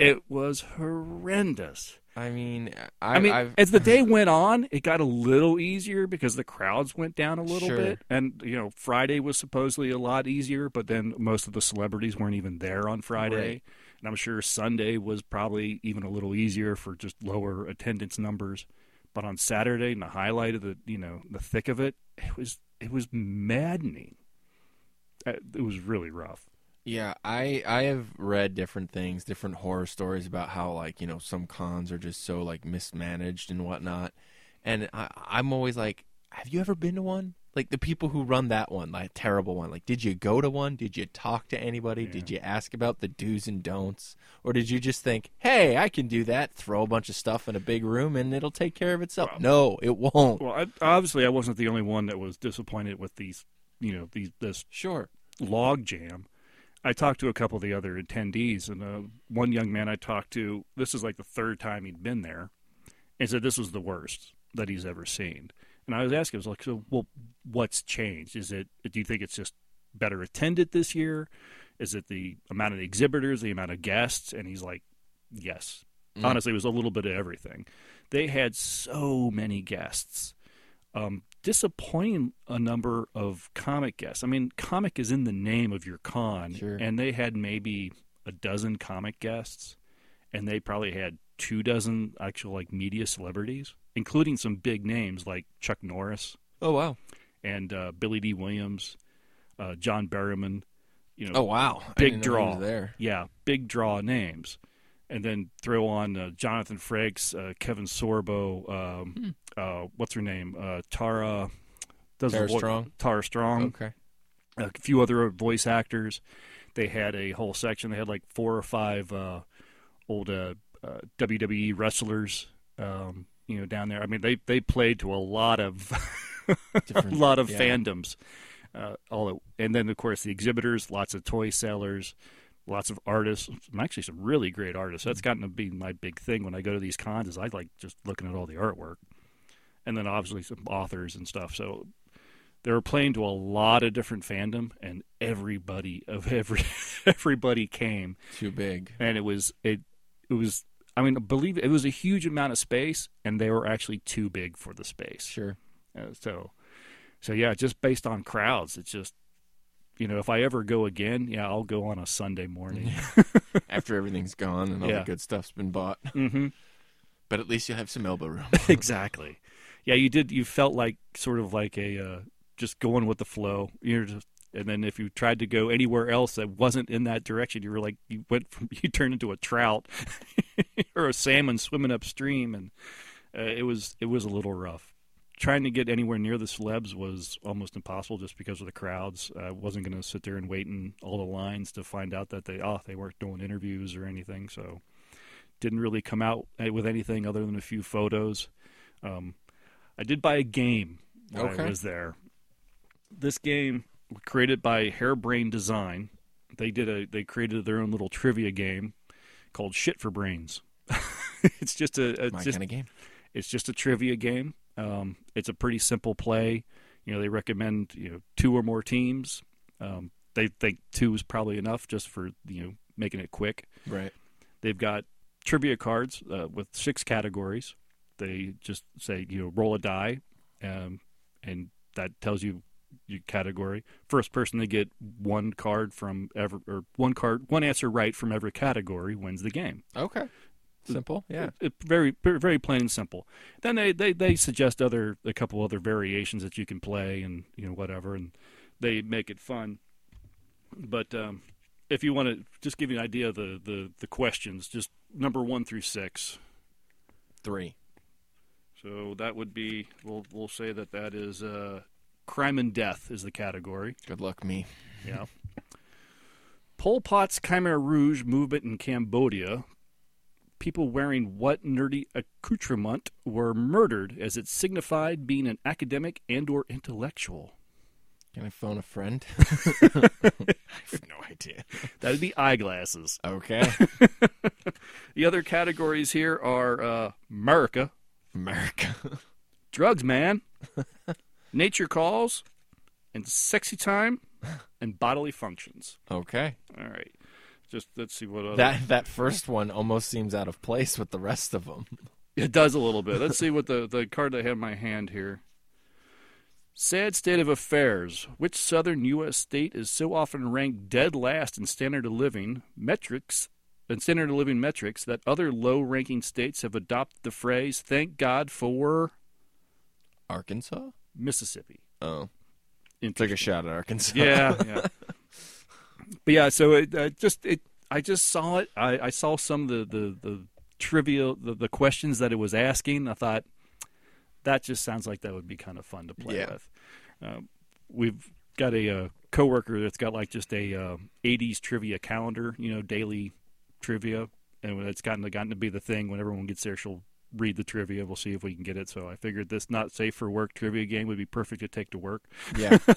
It was horrendous. I mean, I, I, mean, I've, as the day went on, it got a little easier because the crowds went down a little Sure. bit. And, you know, Friday was supposedly a lot easier, but then most of the celebrities weren't even there on Friday. Right. And I'm sure Sunday was probably even a little easier for just lower attendance numbers. But on Saturday, in the highlight of the, you know, the thick of it, it was it was maddening. Uh, It was really rough. Yeah, I I have read different things, different horror stories about how like you know some cons are just so like mismanaged and whatnot, and I, I'm always like, have you ever been to one? Like the people who run that one, like terrible one. Like, did you go to one? Did you talk to anybody? Did you ask about the do's and don'ts, or did you just think, hey, I can do that? Throw a bunch of stuff in a big room and it'll take care of itself. no, it won't. Well, I, obviously, I wasn't the only one that was disappointed with these, you know, these this Sure. log jam. I talked to a couple of the other attendees, and uh, one young man I talked to, this is like the third time he'd been there, and said this was the worst that he's ever seen. And I was asking, I was like, so, well, what's changed? Is it, do you think it's just better attended this year? Is it the amount of exhibitors, the amount of guests? And he's like, yes. Mm. Honestly, it was a little bit of everything. They had so many guests um, disappointing a number of comic guests. I mean, comic is in the name of your con, Sure. and they had maybe a dozen comic guests, and they probably had two dozen actual like media celebrities, including some big names like Chuck Norris. Oh wow. and uh, Billy Dee Williams, uh, John Berryman. You know, Oh wow, big didn't know he draw there. Yeah, big draw names, and then throw on uh, Jonathan Frakes, uh, Kevin Sorbo, um, uh, what's her name, uh, Tara. Does Tara vo- Strong? Tara Strong. Okay, A few other voice actors. They had a whole section. They had like four or five uh, old uh, uh, WWE wrestlers, um, you know, down there. I mean, they they played to a lot of a lot of yeah. fandoms. Uh, all at- and then of course the exhibitors, lots of toy sellers, lots of artists. Actually, some really great artists. That's gotten to be my big thing when I go to these cons. Is I like just looking at all the artwork, and then obviously some authors and stuff. So they were playing to a lot of different fandom, and everybody of every everybody came too big. and it was it it was I mean believe it, it was a huge amount of space and they were actually too big for the space. Sure. Uh, so so yeah, just based on crowds, it's just you know, if I ever go again, yeah, I'll go on a Sunday morning. After everything's gone and all Yeah. the good stuff's been bought, hmm but at least you'll have some elbow room. exactly. Yeah, you did. You felt like sort of like a uh, just going with the flow. You're just, and then if you tried to go anywhere else that wasn't in that direction, you were like you went from you turned into a trout or a salmon swimming upstream, and uh, it was it was a little rough. Trying to get anywhere near the celebs was almost impossible just because of the crowds. I wasn't going to sit there and wait in all the lines to find out that they oh they weren't doing interviews or anything. So didn't really come out uh, with anything other than a few photos. Um, I did buy a game while Okay. I was there. This game created by Hairbrain Design. They did a they created their own little trivia game called Shit for Brains. it's just a it's My just kind of game. it's just a trivia game. Um, it's a pretty simple play. You know, they recommend you know two or more teams. Um, they think two is probably enough just for you know making it quick. Right. They've got trivia cards uh, with six categories. They just say you know roll a die, um, and that tells you your category. First person to get one card from every or one card one answer right from every category wins the game. Okay. Simple. Yeah. It- it- very very very plain and simple. Then they, they they suggest other a couple other variations that you can play and you know whatever, and they make it fun. But um, if you want to just give you an idea of the, the the questions, just number one through six. Three. So that would be we'll we'll say that that is uh, crime and death is the category. Good luck, me. Yeah. Pol Pot's Khmer Rouge movement in Cambodia. People wearing what nerdy accoutrement were murdered as it signified being an academic and or intellectual. Can I phone a friend? I have no idea. That'd be eyeglasses. Okay. The other categories here are uh, America, America. drugs, man, nature calls, and sexy time, and bodily functions. Okay. All right. Just let's see what other. That that first one almost seems out of place with the rest of them. It does a little bit. Let's see what the, the card I have in my hand here. Sad state of affairs. Which southern U.S. state is so often ranked dead last in standard of living metrics and standard of living metrics that other low ranking states have adopted the phrase "Thank God for Arkansas? Mississippi"? Oh. Took a shot at Arkansas. Yeah, yeah. But yeah, so it uh, just it. I just saw it. I, I saw some of the the, the trivia, the, the questions that it was asking. I thought that just sounds like that would be kind of fun to play Yeah. with. Um, we've got a uh, coworker that's got like just a uh, '80s trivia calendar, you know, daily trivia, and it's gotten gotten to be the thing. When everyone gets there, she'll read the trivia. We'll see if we can get it. So I figured this not safe for work trivia game would be perfect to take to work. Yeah.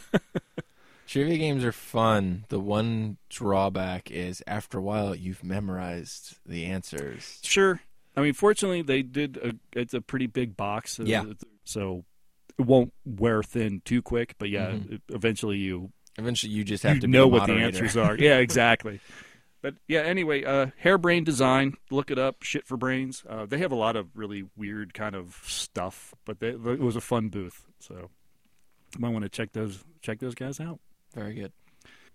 Trivia games are fun. The one drawback is after a while you've memorized the answers. Sure. I mean, fortunately, they did. A, it's a pretty big box. Yeah. So it won't wear thin too quick. But yeah, Mhm. eventually you Eventually you just have you to know what the answers are. Yeah, exactly. But yeah, anyway, uh, Hairbrain Design. Look it up. Shit for brains. Uh, they have a lot of really weird kind of stuff, but they, it was a fun booth. So might want to check those check those guys out. Very good.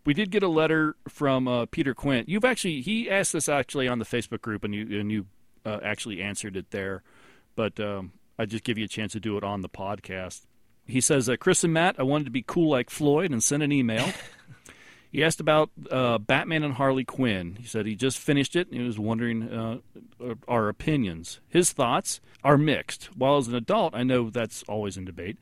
We did get a letter from uh, Peter Quint. You've actually he asked this actually on the Facebook group, and you and you uh, actually answered it there. But um, I just give you a chance to do it on the podcast. he says, uh, Chris and Matt, I wanted to be cool like Floyd and send an email. he asked about uh, Batman and Harley Quinn. He said he just finished it and he was wondering uh, our opinions. His thoughts are mixed. While as an adult, I know that's always in debate.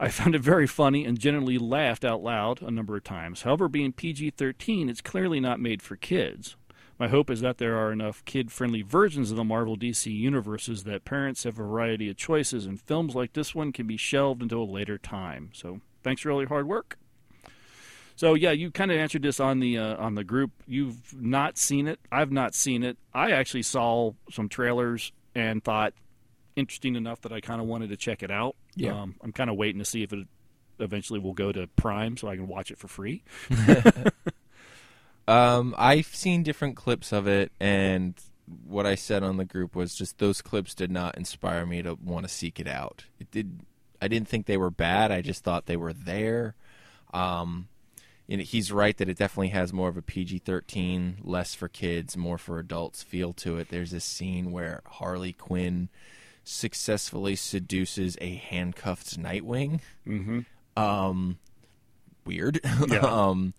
I found it very funny and genuinely laughed out loud a number of times. However, being PG 13, it's clearly not made for kids. My hope is that there are enough kid friendly versions of the Marvel DC universes that parents have a variety of choices, and films like this one can be shelved until a later time. So, thanks for all your hard work. So yeah, you kind of answered this on the uh, on the group. You've not seen it. I've not seen it. I actually saw some trailers and thought interesting enough that I kind of wanted to check it out. Yeah. Um, I'm kind of waiting to see if it eventually will go to Prime so I can watch it for free. Um, I've seen different clips of it, and what I said on the group was just those clips did not inspire me to want to seek it out. It did. I didn't think they were bad. I just thought they were there. Um, and he's right that it definitely has more of a PG-13, less for kids, more for adults feel to it. There's this scene where Harley Quinn successfully seduces a handcuffed Nightwing. Mm-hmm. Um, weird. Yeah. um,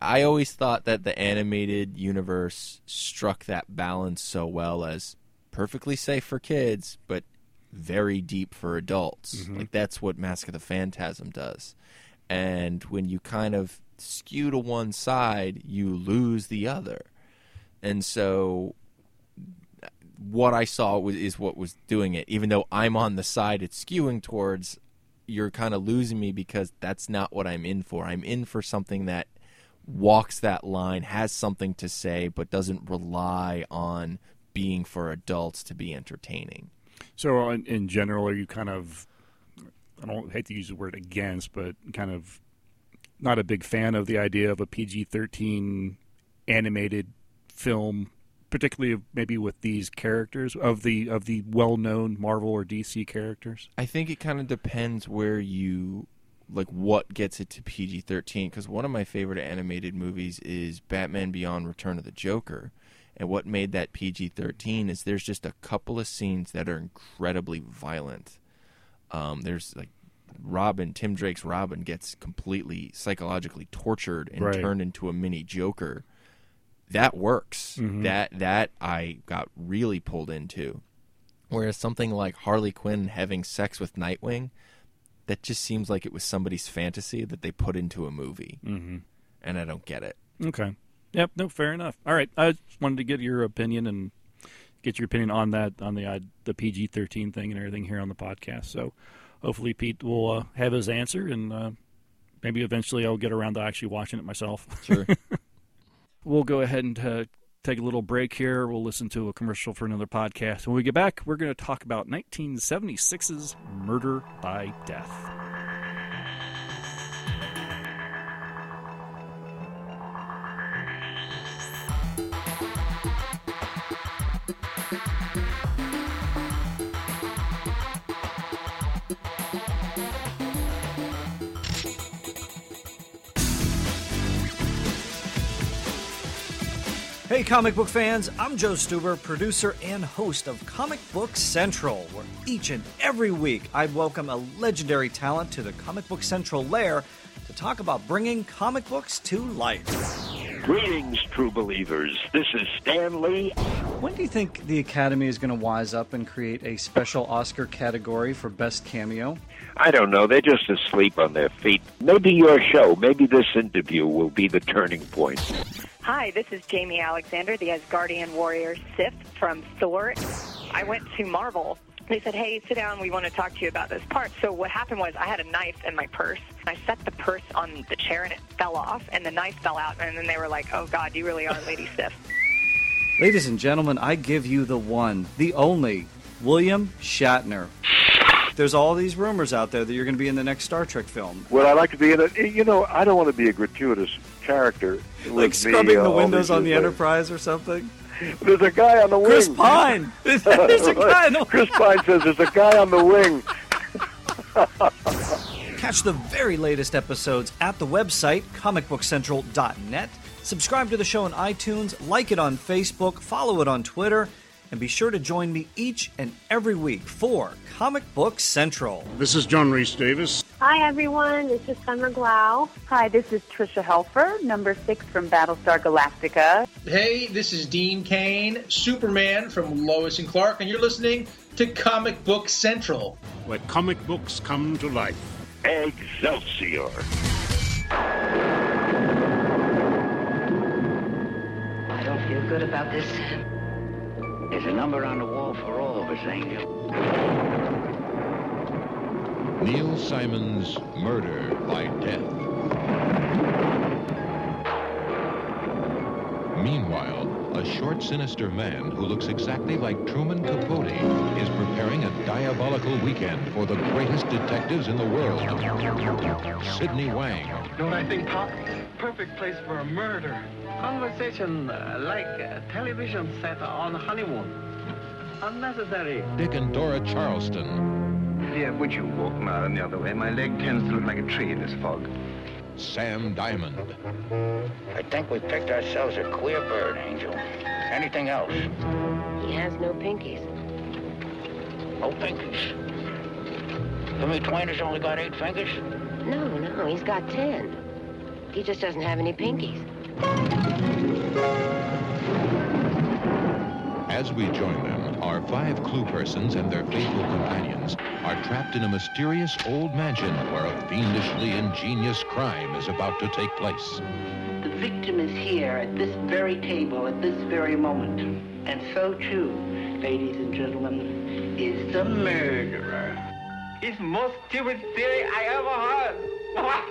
I always thought that the animated universe struck that balance so well as perfectly safe for kids, but very deep for adults. Mhm. Like that's what Mask of the Phantasm does. And when you kind of skew to one side, you lose the other. And so what I saw was, is what was doing it. Even though I'm on the side it's skewing towards, you're kind of losing me because that's not what I'm in for. I'm in for something that walks that line, has something to say, but doesn't rely on being for adults to be entertaining. So in, in general, are you kind of I don't hate to use the word against, but kind of not a big fan of the idea of a PG thirteen animated film, particularly of- maybe with these characters of the of the well known Marvel or DC characters. I think it kind of depends where you like what gets it to PG-13 cuz one of my favorite animated movies is Batman Beyond Return of the Joker. And what made that PG-13 is there's just a couple of scenes that are incredibly violent. Um, there's like Robin, Tim Drake's Robin gets completely psychologically tortured and Right. turned into a mini Joker. That works. Mhm. That that I got really pulled into. Whereas something like Harley Quinn having sex with Nightwing, that just seems like it was somebody's fantasy that they put into a movie, Mm-hmm. and I don't get it. Okay. Yep. No. Fair enough. All right. I just wanted to get your opinion and get your opinion on that on the uh, the PG thirteen thing and everything here on the podcast. So hopefully Pete will uh, have his answer and uh, maybe eventually I'll get around to actually watching it myself. Sure. we'll go ahead and uh, take a little break here. We'll listen to a commercial for another podcast. When we get back, we're going to talk about 1976's Murder by Death. Hey, comic book fans, I'm Joe Stuber, producer and host of Comic Book Central, where each and every week I welcome a legendary talent to the Comic Book Central lair to talk about bringing comic books to life. Greetings, true believers. This is Stan Lee. When do you think the Academy is going to wise up and create a special Oscar category for Best Cameo? I don't know. They're just asleep on their feet. Maybe your show, maybe this interview will be the turning point. Hi, this is Jaimie Alexander, the Asgardian warrior Sif from Thor. I went to Marvel. They said, hey, sit down. We want to talk to you about this part. So what happened was I had a knife in my purse. I set the purse on the chair and it fell off and the knife fell out. And then they were like, oh, God, you really are Lady Sif. Ladies and gentlemen, I give you the one, the only, William Shatner. There's all these rumors out there that you're going to be in the next Star Trek film. Well, I'd like to be in it? You know, I don't want to be a gratuitous character. Like with me, scrubbing uh, the windows on the years later. Enterprise or something. There's a guy on the wing. Chris Pine! There's a guy in the Chris Pine says there's a guy on the wing. Catch the very latest episodes at the website, comicbookcentral.net. Subscribe to the show on iTunes, like it on Facebook, follow it on Twitter, and be sure to join me each and every week for Comic Book Central. This is John Rhys-Davies. Hi, everyone. This is Summer Glau. Hi, this is Tricia Helfer, number six from Battlestar Galactica. Hey, this is Dean Cain, Superman from Lois and Clark, and you're listening to Comic Book Central, where comic books come to life. Excelsior. I don't feel good about this. There's a number on the wall for all of us, Angel. Neil Simon's Murder by Death. Meanwhile, a short, sinister man who looks exactly like Truman Capote is preparing a diabolical weekend for the greatest detectives in the world. Sidney Wang. Don't I think, Pop? Perfect place for a murder. Conversation uh, like a television set on honeymoon. Unnecessary. Dick and Dora Charleston. Dear, would you walk around the other way? My leg tends to look like a tree in this fog. Sam Diamond. I think we picked ourselves a queer bird, Angel. Anything else? He has no pinkies. No pinkies? Jimmy Twain has only got eight fingers? No, no, he's got ten. He just doesn't have any pinkies. As we join them, our five clue persons and their faithful companions are trapped in a mysterious old mansion where a fiendishly ingenious crime is about to take place. The victim is here at this very table at this very moment. And so too, ladies and gentlemen, is the murderer. It's the most stupid theory I ever heard.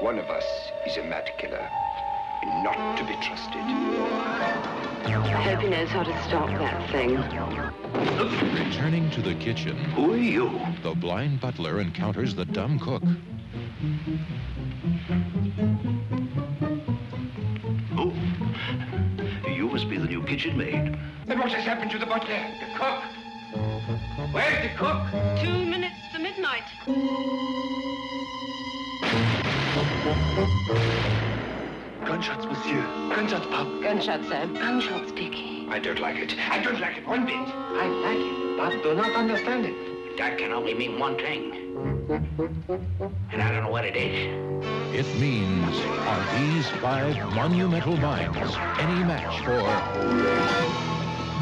One of us is a mad killer, and not to be trusted. I hope he knows how to stop that thing. Returning to the kitchen. Who are you? The blind butler encounters the dumb cook. Oh, you must be the new kitchen maid. And what has happened to the butler? The cook? Where's the cook? Two minutes to midnight. Gunshots, monsieur. Gunshots, Pop. Gunshots, Sam. Gunshots, Dickie. I don't like it. I don't like it one bit. I like it, but do not understand it. That can only mean one thing. And I don't know what it is. It means, are these five monumental minds any match for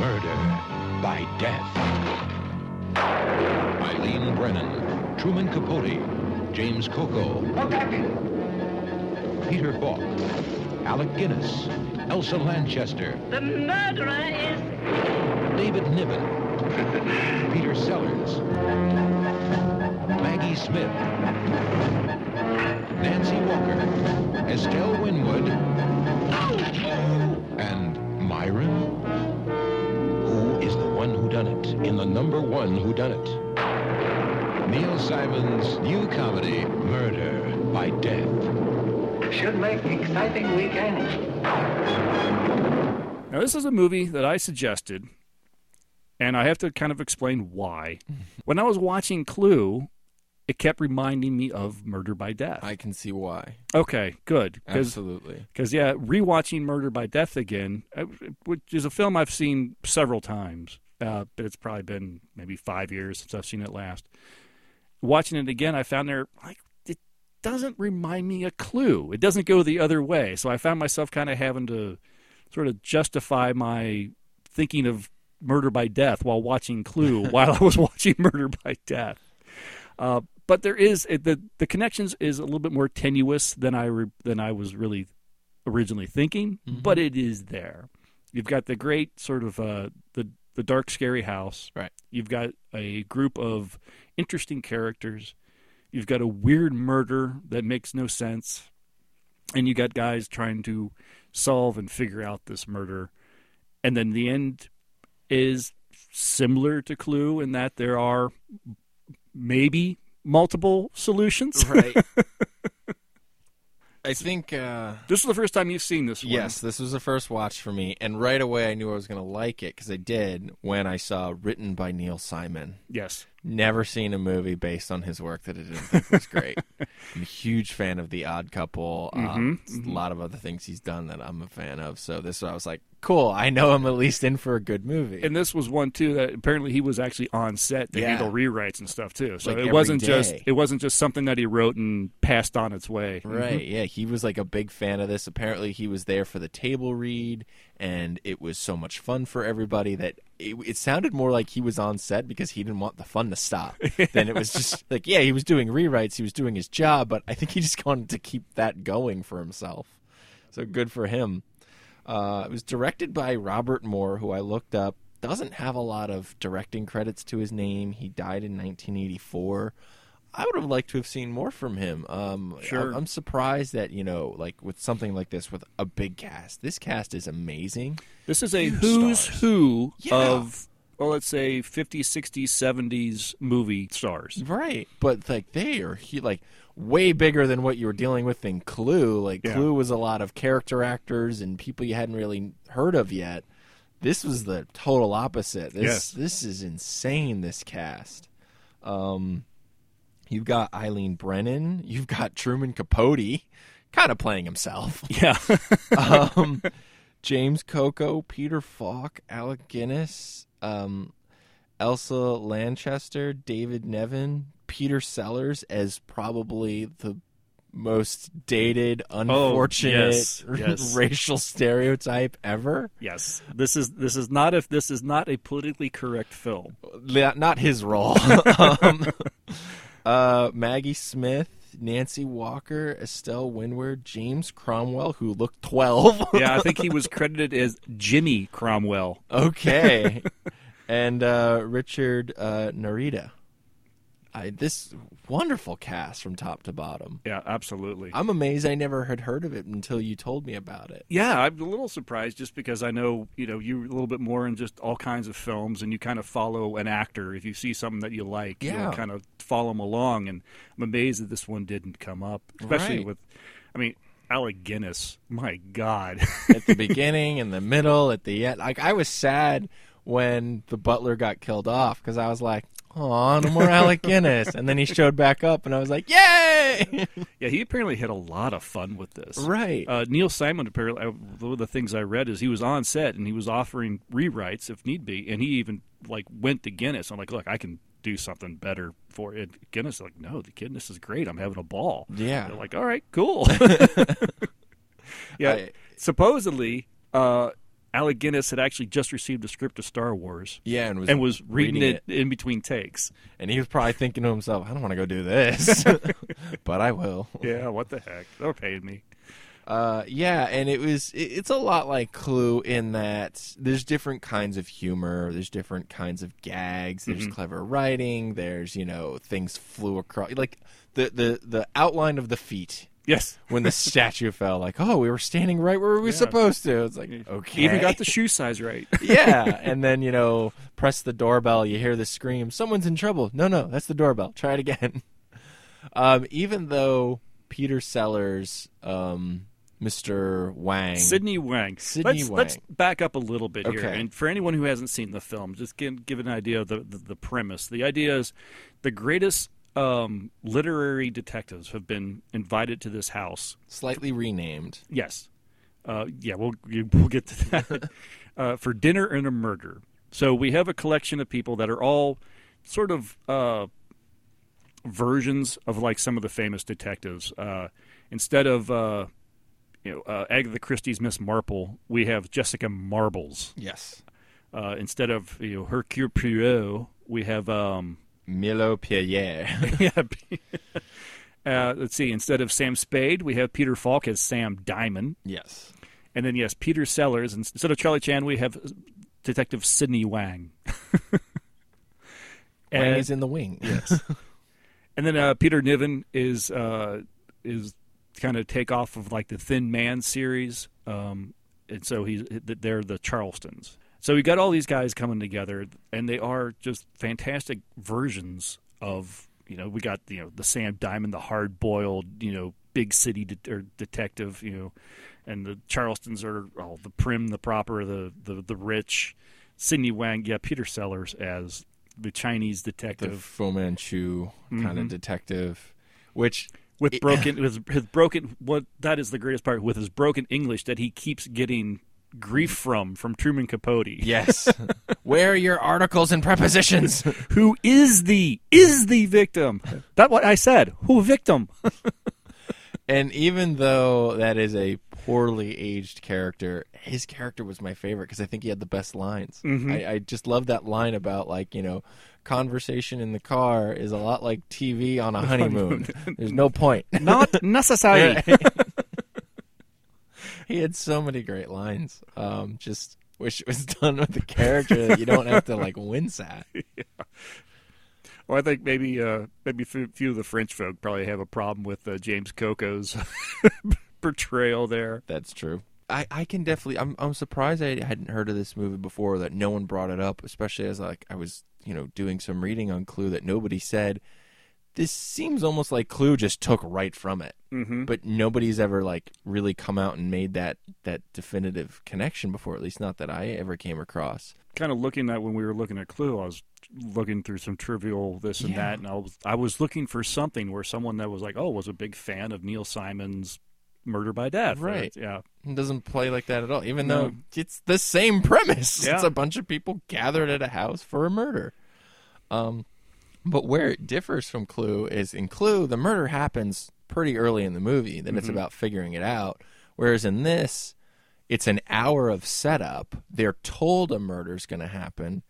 murder by death? Eileen Brennan, Truman Capote, James Coco, Peter Falk, Alec Guinness, Elsa Lanchester, The murderer is... David Niven, Peter Sellers, Maggie Smith, Nancy Walker, Estelle Winwood, and Myron? Who is the one who done it in the number one who done it? Neil Simon's new comedy, Murder by Death. Should make exciting weekend. Now, this is a movie that I suggested, and I have to kind of explain why. when I was watching Clue, it kept reminding me of Murder by Death. I can see why. Okay, good. Absolutely. Because, yeah, rewatching Murder by Death again, uh, which is a film I've seen several times, uh, but it's probably been maybe five years since I've seen it last. Watching it again, I found there, like, it doesn't remind me a clue. It doesn't go the other way. So I found myself kind of having to sort of justify my thinking of Murder by Death while watching Clue while I was watching Murder by Death. Uh, but there is the the connections is a little bit more tenuous than I re, than I was really originally thinking, Mhm. but it is there. You've got the great sort of uh, the the dark scary house. Right. You've got a group of interesting characters. You've got a weird murder that makes no sense, and you got guys trying to solve and figure out this murder. And then the end is similar to Clue in that there are maybe multiple solutions. Right. I think uh, this is the first time you've seen this one. Yes, this was the first watch for me, and right away I knew I was going to like it because I did when I saw written by Neil Simon. Yes. Never seen a movie based on his work that I didn't think was great. I'm a huge fan of The Odd Couple. Um, Mhm, A lot of other things he's done that I'm a fan of. So this, I was like, cool. I know I'm at least in for a good movie. And this was one too that apparently he was actually on set to Yeah. handle rewrites and stuff too. So Like it wasn't just it wasn't just something that he wrote and passed on its way. Right. Mhm. Yeah. He was like a big fan of this. Apparently, he was there for the table read, and it was so much fun for everybody that it, it sounded more like he was on set because he didn't want the fun to stop. Then it was just like, yeah, he was doing rewrites, he was doing his job, but I think he just wanted to keep that going for himself. So good for him. Uh, it was directed by Robert Moore, who I looked up. Doesn't have a lot of directing credits to his name. He died in 1984. I would have liked to have seen more from him. Um, Sure. I- I'm surprised that you know, like with something like this, with a big cast. This cast is amazing. This is a Huge who's stars. who Yeah. of well, let's say 50s, 60s, 70s movie stars. Right, but like they are he like way bigger than what you were dealing with in Clue. Like Yeah. Clue was a lot of character actors and people you hadn't really heard of yet. This was the total opposite. This Yes. this is insane. This cast. Um, you've got Eileen Brennan. You've got Truman Capote, kind of playing himself. Yeah. um, James Coco, Peter Falk, Alec Guinness, um, Elsa Lanchester, David Niven, Peter Sellers as probably the most dated, unfortunate yes, yes. racial stereotype ever. Yes. This is this is not if this is not a politically correct film. Not his role. um, uh, Maggie Smith, Nancy Walker, Estelle Winwood, James Cromwell, who looked 12. yeah, I think he was credited as Jimmy Cromwell. Okay. and uh, Richard uh, Narita. I, this wonderful cast from top to bottom. Yeah, absolutely. I'm amazed I never had heard of it until you told me about it. Yeah, I'm a little surprised just because I know, you know, you're a little bit more in just all kinds of films and you kind of follow an actor. If you see something that you like, Yeah. you'll kind of follow them along. And I'm amazed that this one didn't come up, especially Right. with, I mean, Alec Guinness. My God. At the beginning, in the middle, at the end. Like I was sad when the butler got killed off because I was like, "Oh, no more Alec Guinness." And then he showed back up, and I was like, "Yay!" yeah, he apparently had a lot of fun with this. Right. Uh, Neil Simon apparently, uh, one of the things I read is he was on set and he was offering rewrites if need be, and he even like went to Guinness. I'm like, look, I can do something better for it. Guinness like, no, the Guinness is great. I'm having a ball. Yeah. They're like, all right, cool. yeah. I- supposedly, uh, Alec Guinness had actually just received a script of Star Wars. Yeah, and was and was reading, reading it, in between takes. And he was probably thinking to himself, "I don't want to go do this, but I will." Yeah, what the heck? They're paying me. Uh, yeah, and it was it, it's a lot like Clue in that there's different kinds of humor, there's different kinds of gags, there's Mhm. clever writing, there's you know things flew across like the the the outline of the feet. Yes, when the statue fell, like oh, we were standing right where we were Yeah. supposed to. It's like okay, Even got the shoe size right. yeah, and then you know, press the doorbell. You hear the scream. Someone's in trouble. No, no, that's the doorbell. Try it again. Um, even though Peter Sellers, um, Mr. Wang, Sidney Wang. Sidney let's, Wang. let's back up a little bit here. Okay. And for anyone who hasn't seen the film, just give, give an idea of the, the, the premise. The idea is the greatest um, literary detectives have been invited to this house. slightly renamed. Yes. Uh, yeah, we'll, we'll get to that. uh, for dinner and a murder. So we have a collection of people that are all sort of uh, versions of like some of the famous detectives. Uh, instead of uh, you know uh, Agatha Christie's Miss Marple, we have Jessica Marbles. Yes. Uh, instead of you know Hercule Poirot, we have um, Milo Pierre. yeah. uh, let's see. Instead of Sam Spade, we have Peter Falk as Sam Diamond. Yes. And then yes, Peter Sellers. Instead of Charlie Chan, we have Detective Sidney Wang. Wang is in the wing. Yes. and then uh, Peter Niven is uh, is kind of take off of like the Thin Man series, um, and so he's they're the Charlestons. So we got all these guys coming together, and they are just fantastic versions of you know we got you know the Sam Diamond, the hard boiled you know big city de- or detective, you know, and the Charlestons are all the prim, the proper, the the the rich. Sidney Wang, yeah, Peter Sellers as the Chinese detective, the Fu Manchu kind of Mhm. detective, which with broken with his broken what that is the greatest part with his broken English that he keeps getting grief from from Truman Capote. Yes. Where are your articles and prepositions? Who is the is the victim? That what I said. Who victim? And even though that is a poorly aged character, his character was my favorite because I think he had the best lines. Mhm. I, I just love that line about like you know, conversation in the car is a lot like TV on a honeymoon. There's no point. Not necessary. he had so many great lines. Um, just wish it was done with the character that you don't have to like wince at. Well, I think maybe uh, maybe a few of the French folk probably have a problem with uh, James Coco's portrayal there. That's true. I, I can definitely. I'm I'm surprised I hadn't heard of this movie before. That no one brought it up, especially as like I was you know doing some reading on Clue that nobody said. This seems almost like Clue just took right from it, Mhm. but nobody's ever like really come out and made that that definitive connection before. At least not that I ever came across. Kind of looking at when we were looking at Clue, I was looking through some trivial this and Yeah. that, and I was I was looking for something where someone that was like, oh, was a big fan of Neil Simon's Murder by Death. Right. Yeah. It doesn't play like that at all, even No. though it's the same premise. Yeah. It's a bunch of people gathered at a house for a murder. Um, but where it differs from Clue is in Clue, the murder happens pretty early in the movie. Then it's Mhm. about figuring it out. Whereas in this, it's an hour of setup. They're told a murder's going to happen.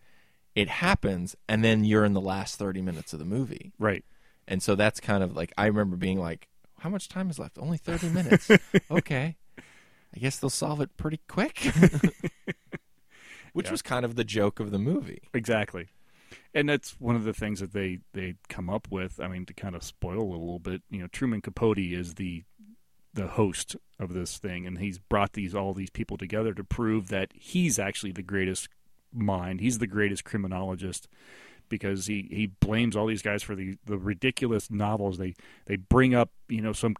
It happens, and then you're in the last 30 minutes of the movie. Right. And so that's kind of like, I remember being like, how much time is left? Only 30 minutes. okay. I guess they'll solve it pretty quick. Which Yeah. was kind of the joke of the movie. Exactly. And that's one of the things that they, they come up with. I mean, to kind of spoil a little bit, you know, Truman Capote is the the host of this thing, and he's brought these all these people together to prove that he's actually the greatest mind. He's the greatest criminologist because he, he blames all these guys for the, the ridiculous novels they they bring up. You know, some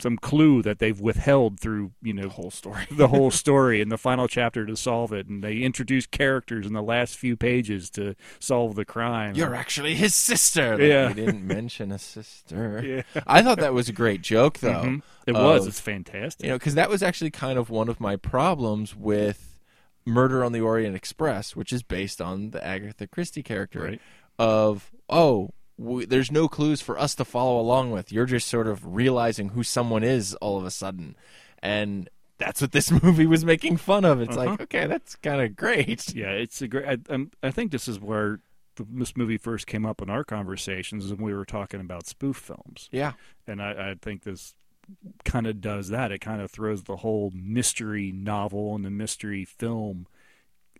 some clue that they've withheld through you know the whole story, the whole story in the final chapter to solve it, and they introduce characters in the last few pages to solve the crime. You're actually his sister. Like, Yeah. You didn't mention a sister. Yeah. I thought that was a great joke, though. Mhm. It was. It's fantastic. You know, because that was actually kind of one of my problems with Murder on the Orient Express, which is based on the Agatha Christie character. Right. Of, oh, w there's no clues for us to follow along with. You're just sort of realizing who someone is all of a sudden. And that's what this movie was making fun of. It's Uh-huh. like, okay, that's kind of great. Yeah, it's a great. I, I think this is where the, this movie first came up in our conversations, and we were talking about spoof films. Yeah. and I, I think this kind of does that. It kind of throws the whole mystery novel and the mystery film,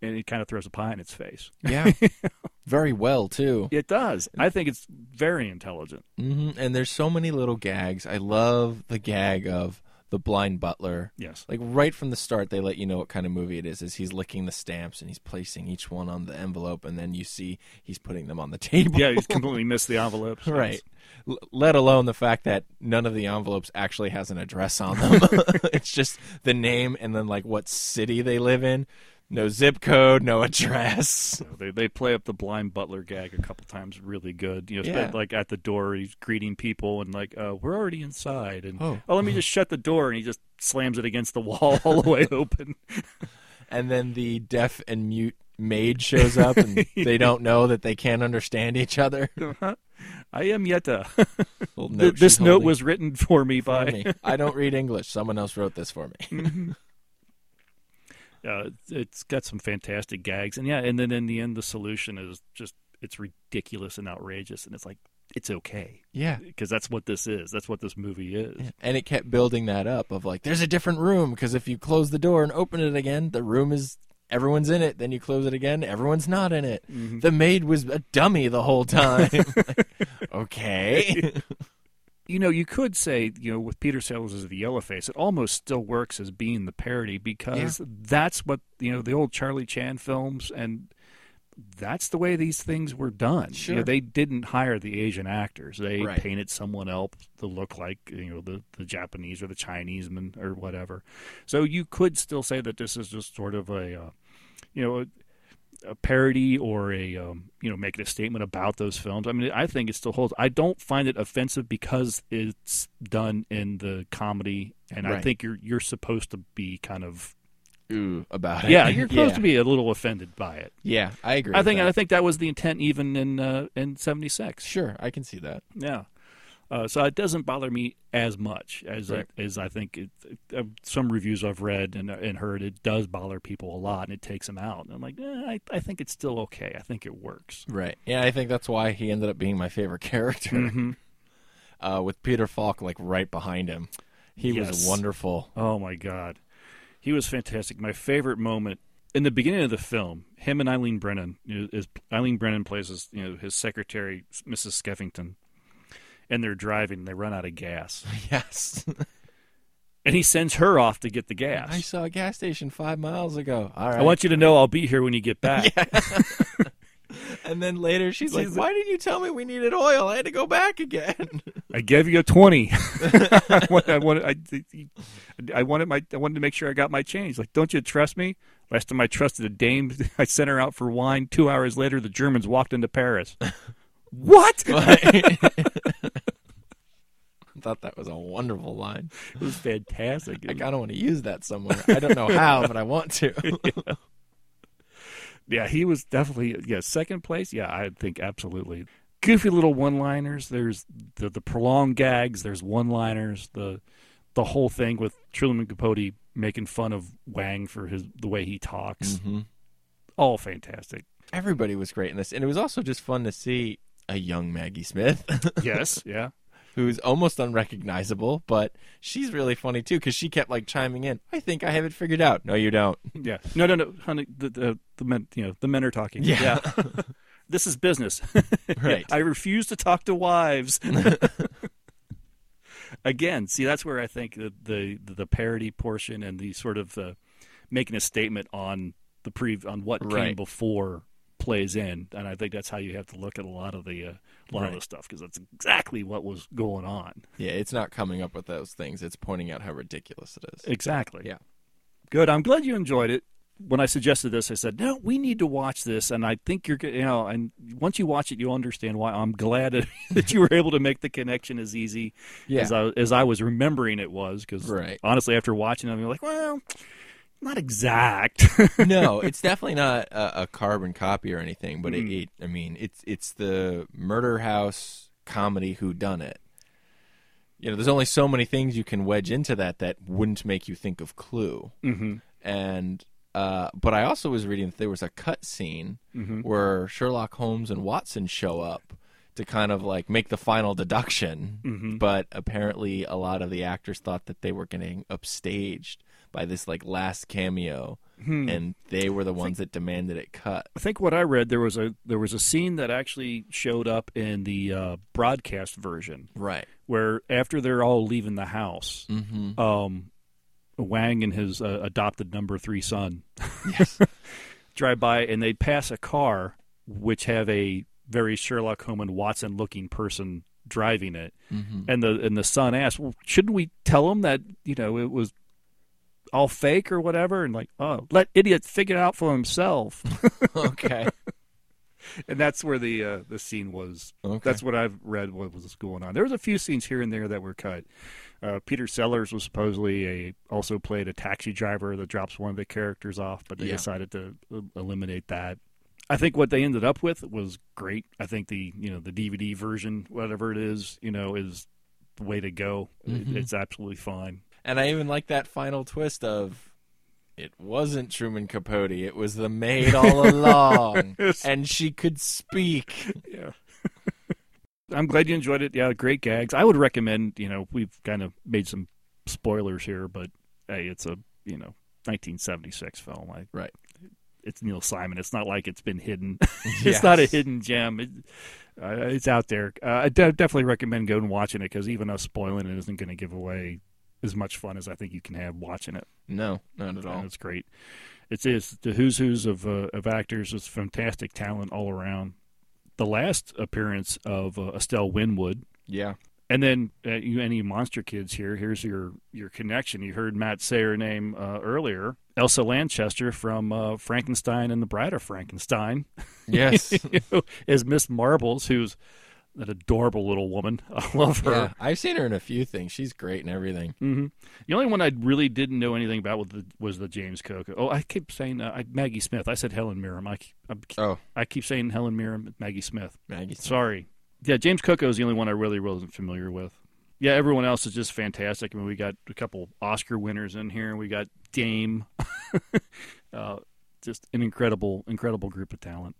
and it kind of throws a pie in its face. Yeah. Very well, too. it does. I think it's very intelligent. hmm And there's so many little gags. I love the gag of the blind butler. Yes. Like right from the start, they let you know what kind of movie it is. Is he's licking the stamps and he's placing each one on the envelope, and then you see he's putting them on the table. Yeah, he's completely missed the envelopes. right. L- let alone the fact that none of the envelopes actually has an address on them. it's just the name and then like what city they live in. No zip code, no address. So they they play up the blind butler gag a couple times really good. You know, Yeah. like at the door, he's greeting people and like, uh, "We're already inside," and Oh. oh. let me just shut the door, and he just slams it against the wall all the way open. and then the deaf and mute maid shows up and they don't know that they can't understand each other. I am Yetta. Note this note holding was written for me for by. me. I don't read English. Someone else wrote this for me. Uh, it's got some fantastic gags, and yeah, and then in the end, the solution is just it's ridiculous and outrageous, and it's like it's okay, Yeah. because that's what this is. That's what this movie is. And it kept building that up of like, there's a different room because if you close the door and open it again, the room is everyone's in it. Then you close it again, everyone's not in it. Mhm. The maid was a dummy the whole time. Like, okay. You know, you could say, you know, with Peter Sellers as the yellow face, it almost still works as being the parody because that's what you know the old Charlie Chan films, and that's the way these things were done. You Sure. know, they didn't hire the Asian actors; they Right. painted someone else to look like you know the the Japanese or the Chinese man or whatever. So you could still say that this is just sort of a, uh, you know. A parody or a um, you know making a statement about those films. I mean, I think it still holds. I don't find it offensive because it's done in the comedy, and I think you're you're supposed to be kind of Ooh, about it. yeah, you're supposed Yeah. to be a little offended by it. Yeah, I agree. I think that. I think that was the intent even in uh, in '76. Sure, I can see that. Yeah. Uh, so it doesn't bother me as much as Right. I, as I think it, uh, some reviews I've read and, and heard. It does bother people a lot, and it takes them out. And I'm like, eh, I, I think it's still okay. I think it works. Right. Yeah, I think that's why he ended up being my favorite character. Mhm. Uh, with Peter Falk like right behind him, he was wonderful. Oh my god, he was fantastic. My favorite moment in the beginning of the film, him and Eileen Brennan you know, is Eileen Brennan plays his, you know his secretary, Mrs. Skeffington, and they're driving. They run out of gas, Yes. and he sends her off to get the gas. I saw a gas station five miles ago. All right. I want you to know I'll be here when you get back. And then later she's, like, She's- "Why didn't you tell me we needed oil? I had to go back again." I gave you a twenty. I want- I wanted, I, I wanted my, I wanted to make sure I got my change. Like, don't you trust me? Last time I trusted a dame, I sent her out for wine. Two hours later, the Germans walked into Paris. What? I thought that was a wonderful line. It was fantastic. I kind of want to use that somewhere. I don't know how, but I want to. yeah, he was definitely yeah second place. Yeah, I think absolutely. Goofy little one-liners. There's the the prolonged gags. There's one-liners. The the whole thing with Truman Capote making fun of Wang for his the way he talks. Mhm. All fantastic. Everybody was great in this, and it was also just fun to see a young Maggie Smith. Yes, yeah. Who's almost unrecognizable, but she's really funny too because she kept like chiming in. I think I have it figured out. No, you don't. Yeah. No, no, no, honey. The the, the men, you know, the men are talking. Yeah. this is business. Right. I refuse to talk to wives. Again, see, that's where I think the the, the parody portion and the sort of uh, making a statement on the pre on what came before plays in, and I think that's how you have to look at a lot of the uh, a lot of the stuff because that's exactly what was going on. Yeah, it's not coming up with those things. It's pointing out how ridiculous it is. Exactly. Yeah. Good. I'm glad you enjoyed it. When I suggested this, I said, "No, we need to watch this." And I think you're, you know, and once you watch it, you'll understand why. I'm glad that, that you were able to make the connection as easy Yeah. as I as I was remembering it was. Because Right. honestly, after watching it, I'm like, well, not exact. no, it's definitely not a, a carbon copy or anything. But Mm. it, it, I mean, it's it's the murder house comedy who done it. You know, there's only so many things you can wedge into that that wouldn't make you think of Clue. Mhm. And uh, but I also was reading that there was a cut scene Mhm. where Sherlock Holmes and Watson show up to kind of like make the final deduction. Mhm. But apparently, a lot of the actors thought that they were getting upstaged by this like last cameo, Hmm. and they were the ones that demanded it cut. I think what I read there was a there was a scene that actually showed up in the uh, broadcast version, Right. where after they're all leaving the house, Mhm. um, Wang and his uh, adopted number three son drive by, and they pass a car which have a very Sherlock Holmes and Watson looking person driving it, Mhm. and the and the son asks, "Well, shouldn't we tell him that you know it was?" All fake or whatever, and like, oh, let idiot figure it out for himself. okay, and that's where the uh, the scene was. Okay. That's what I've read. What was going on? There was a few scenes here and there that were cut. Uh, Peter Sellers was supposedly a also played a taxi driver that drops one of the characters off, but they Yeah. decided to uh, eliminate that. I think what they ended up with was great. I think the you know the DVD version, whatever it is, you know, is the way to go. Mhm. It's absolutely fine. And I even like that final twist of it wasn't Truman Capote, it was the maid all along, Yes. and she could speak. Yeah. I'm glad you enjoyed it. Yeah, great gags. I would recommend, you know, we've kind of made some spoilers here, but hey, it's a, you know, 1976 film. I, right. It's Neil Simon. It's not like it's been hidden. it's not a hidden gem. It, uh, it's out there. Uh, I de- definitely recommend going and watching it because even us spoiling it isn't going to give away as much fun as I think you can have watching it. No, not at all. And it's great. It's, it's the who's who's of uh, of actors. It's fantastic talent all around. The last appearance of uh, Estelle Winwood, Yeah. And then uh, you any monster kids here? Here's your your connection. You heard Matt say her name uh, earlier, Elsa Lanchester from uh, Frankenstein and the Bride of Frankenstein. Yes, as Miss Marbles, who's that adorable little woman. I love her. Yeah, I've seen her in a few things. She's great and everything. hmm The only one I really didn't know anything about was the, was the James Coco. Oh, I keep saying uh, I, Maggie Smith. I said Helen Mirren. I, keep- I, Oh. I keep saying Helen Mirren, Maggie Smith. Maggie Smith. Sorry. Yeah, James Coco is the only one I really wasn't familiar with. Yeah, everyone else is just fantastic. I mean, we got a couple Oscar winners in here. We got Dame. uh, just an incredible, incredible group of talent.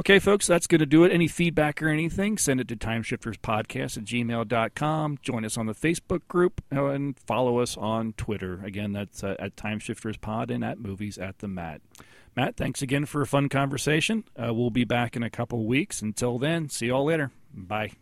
Okay, folks, that's going to do it. Any feedback or anything, send it to timeshifterspodcast at gmail.com. Join us on the Facebook group uh, and follow us on Twitter. Again, that's uh, at timeshifterspod and at movies at the mat. Matt, thanks again for a fun conversation. Uh, we'll be back in a couple weeks. Until then, see you all later. Bye.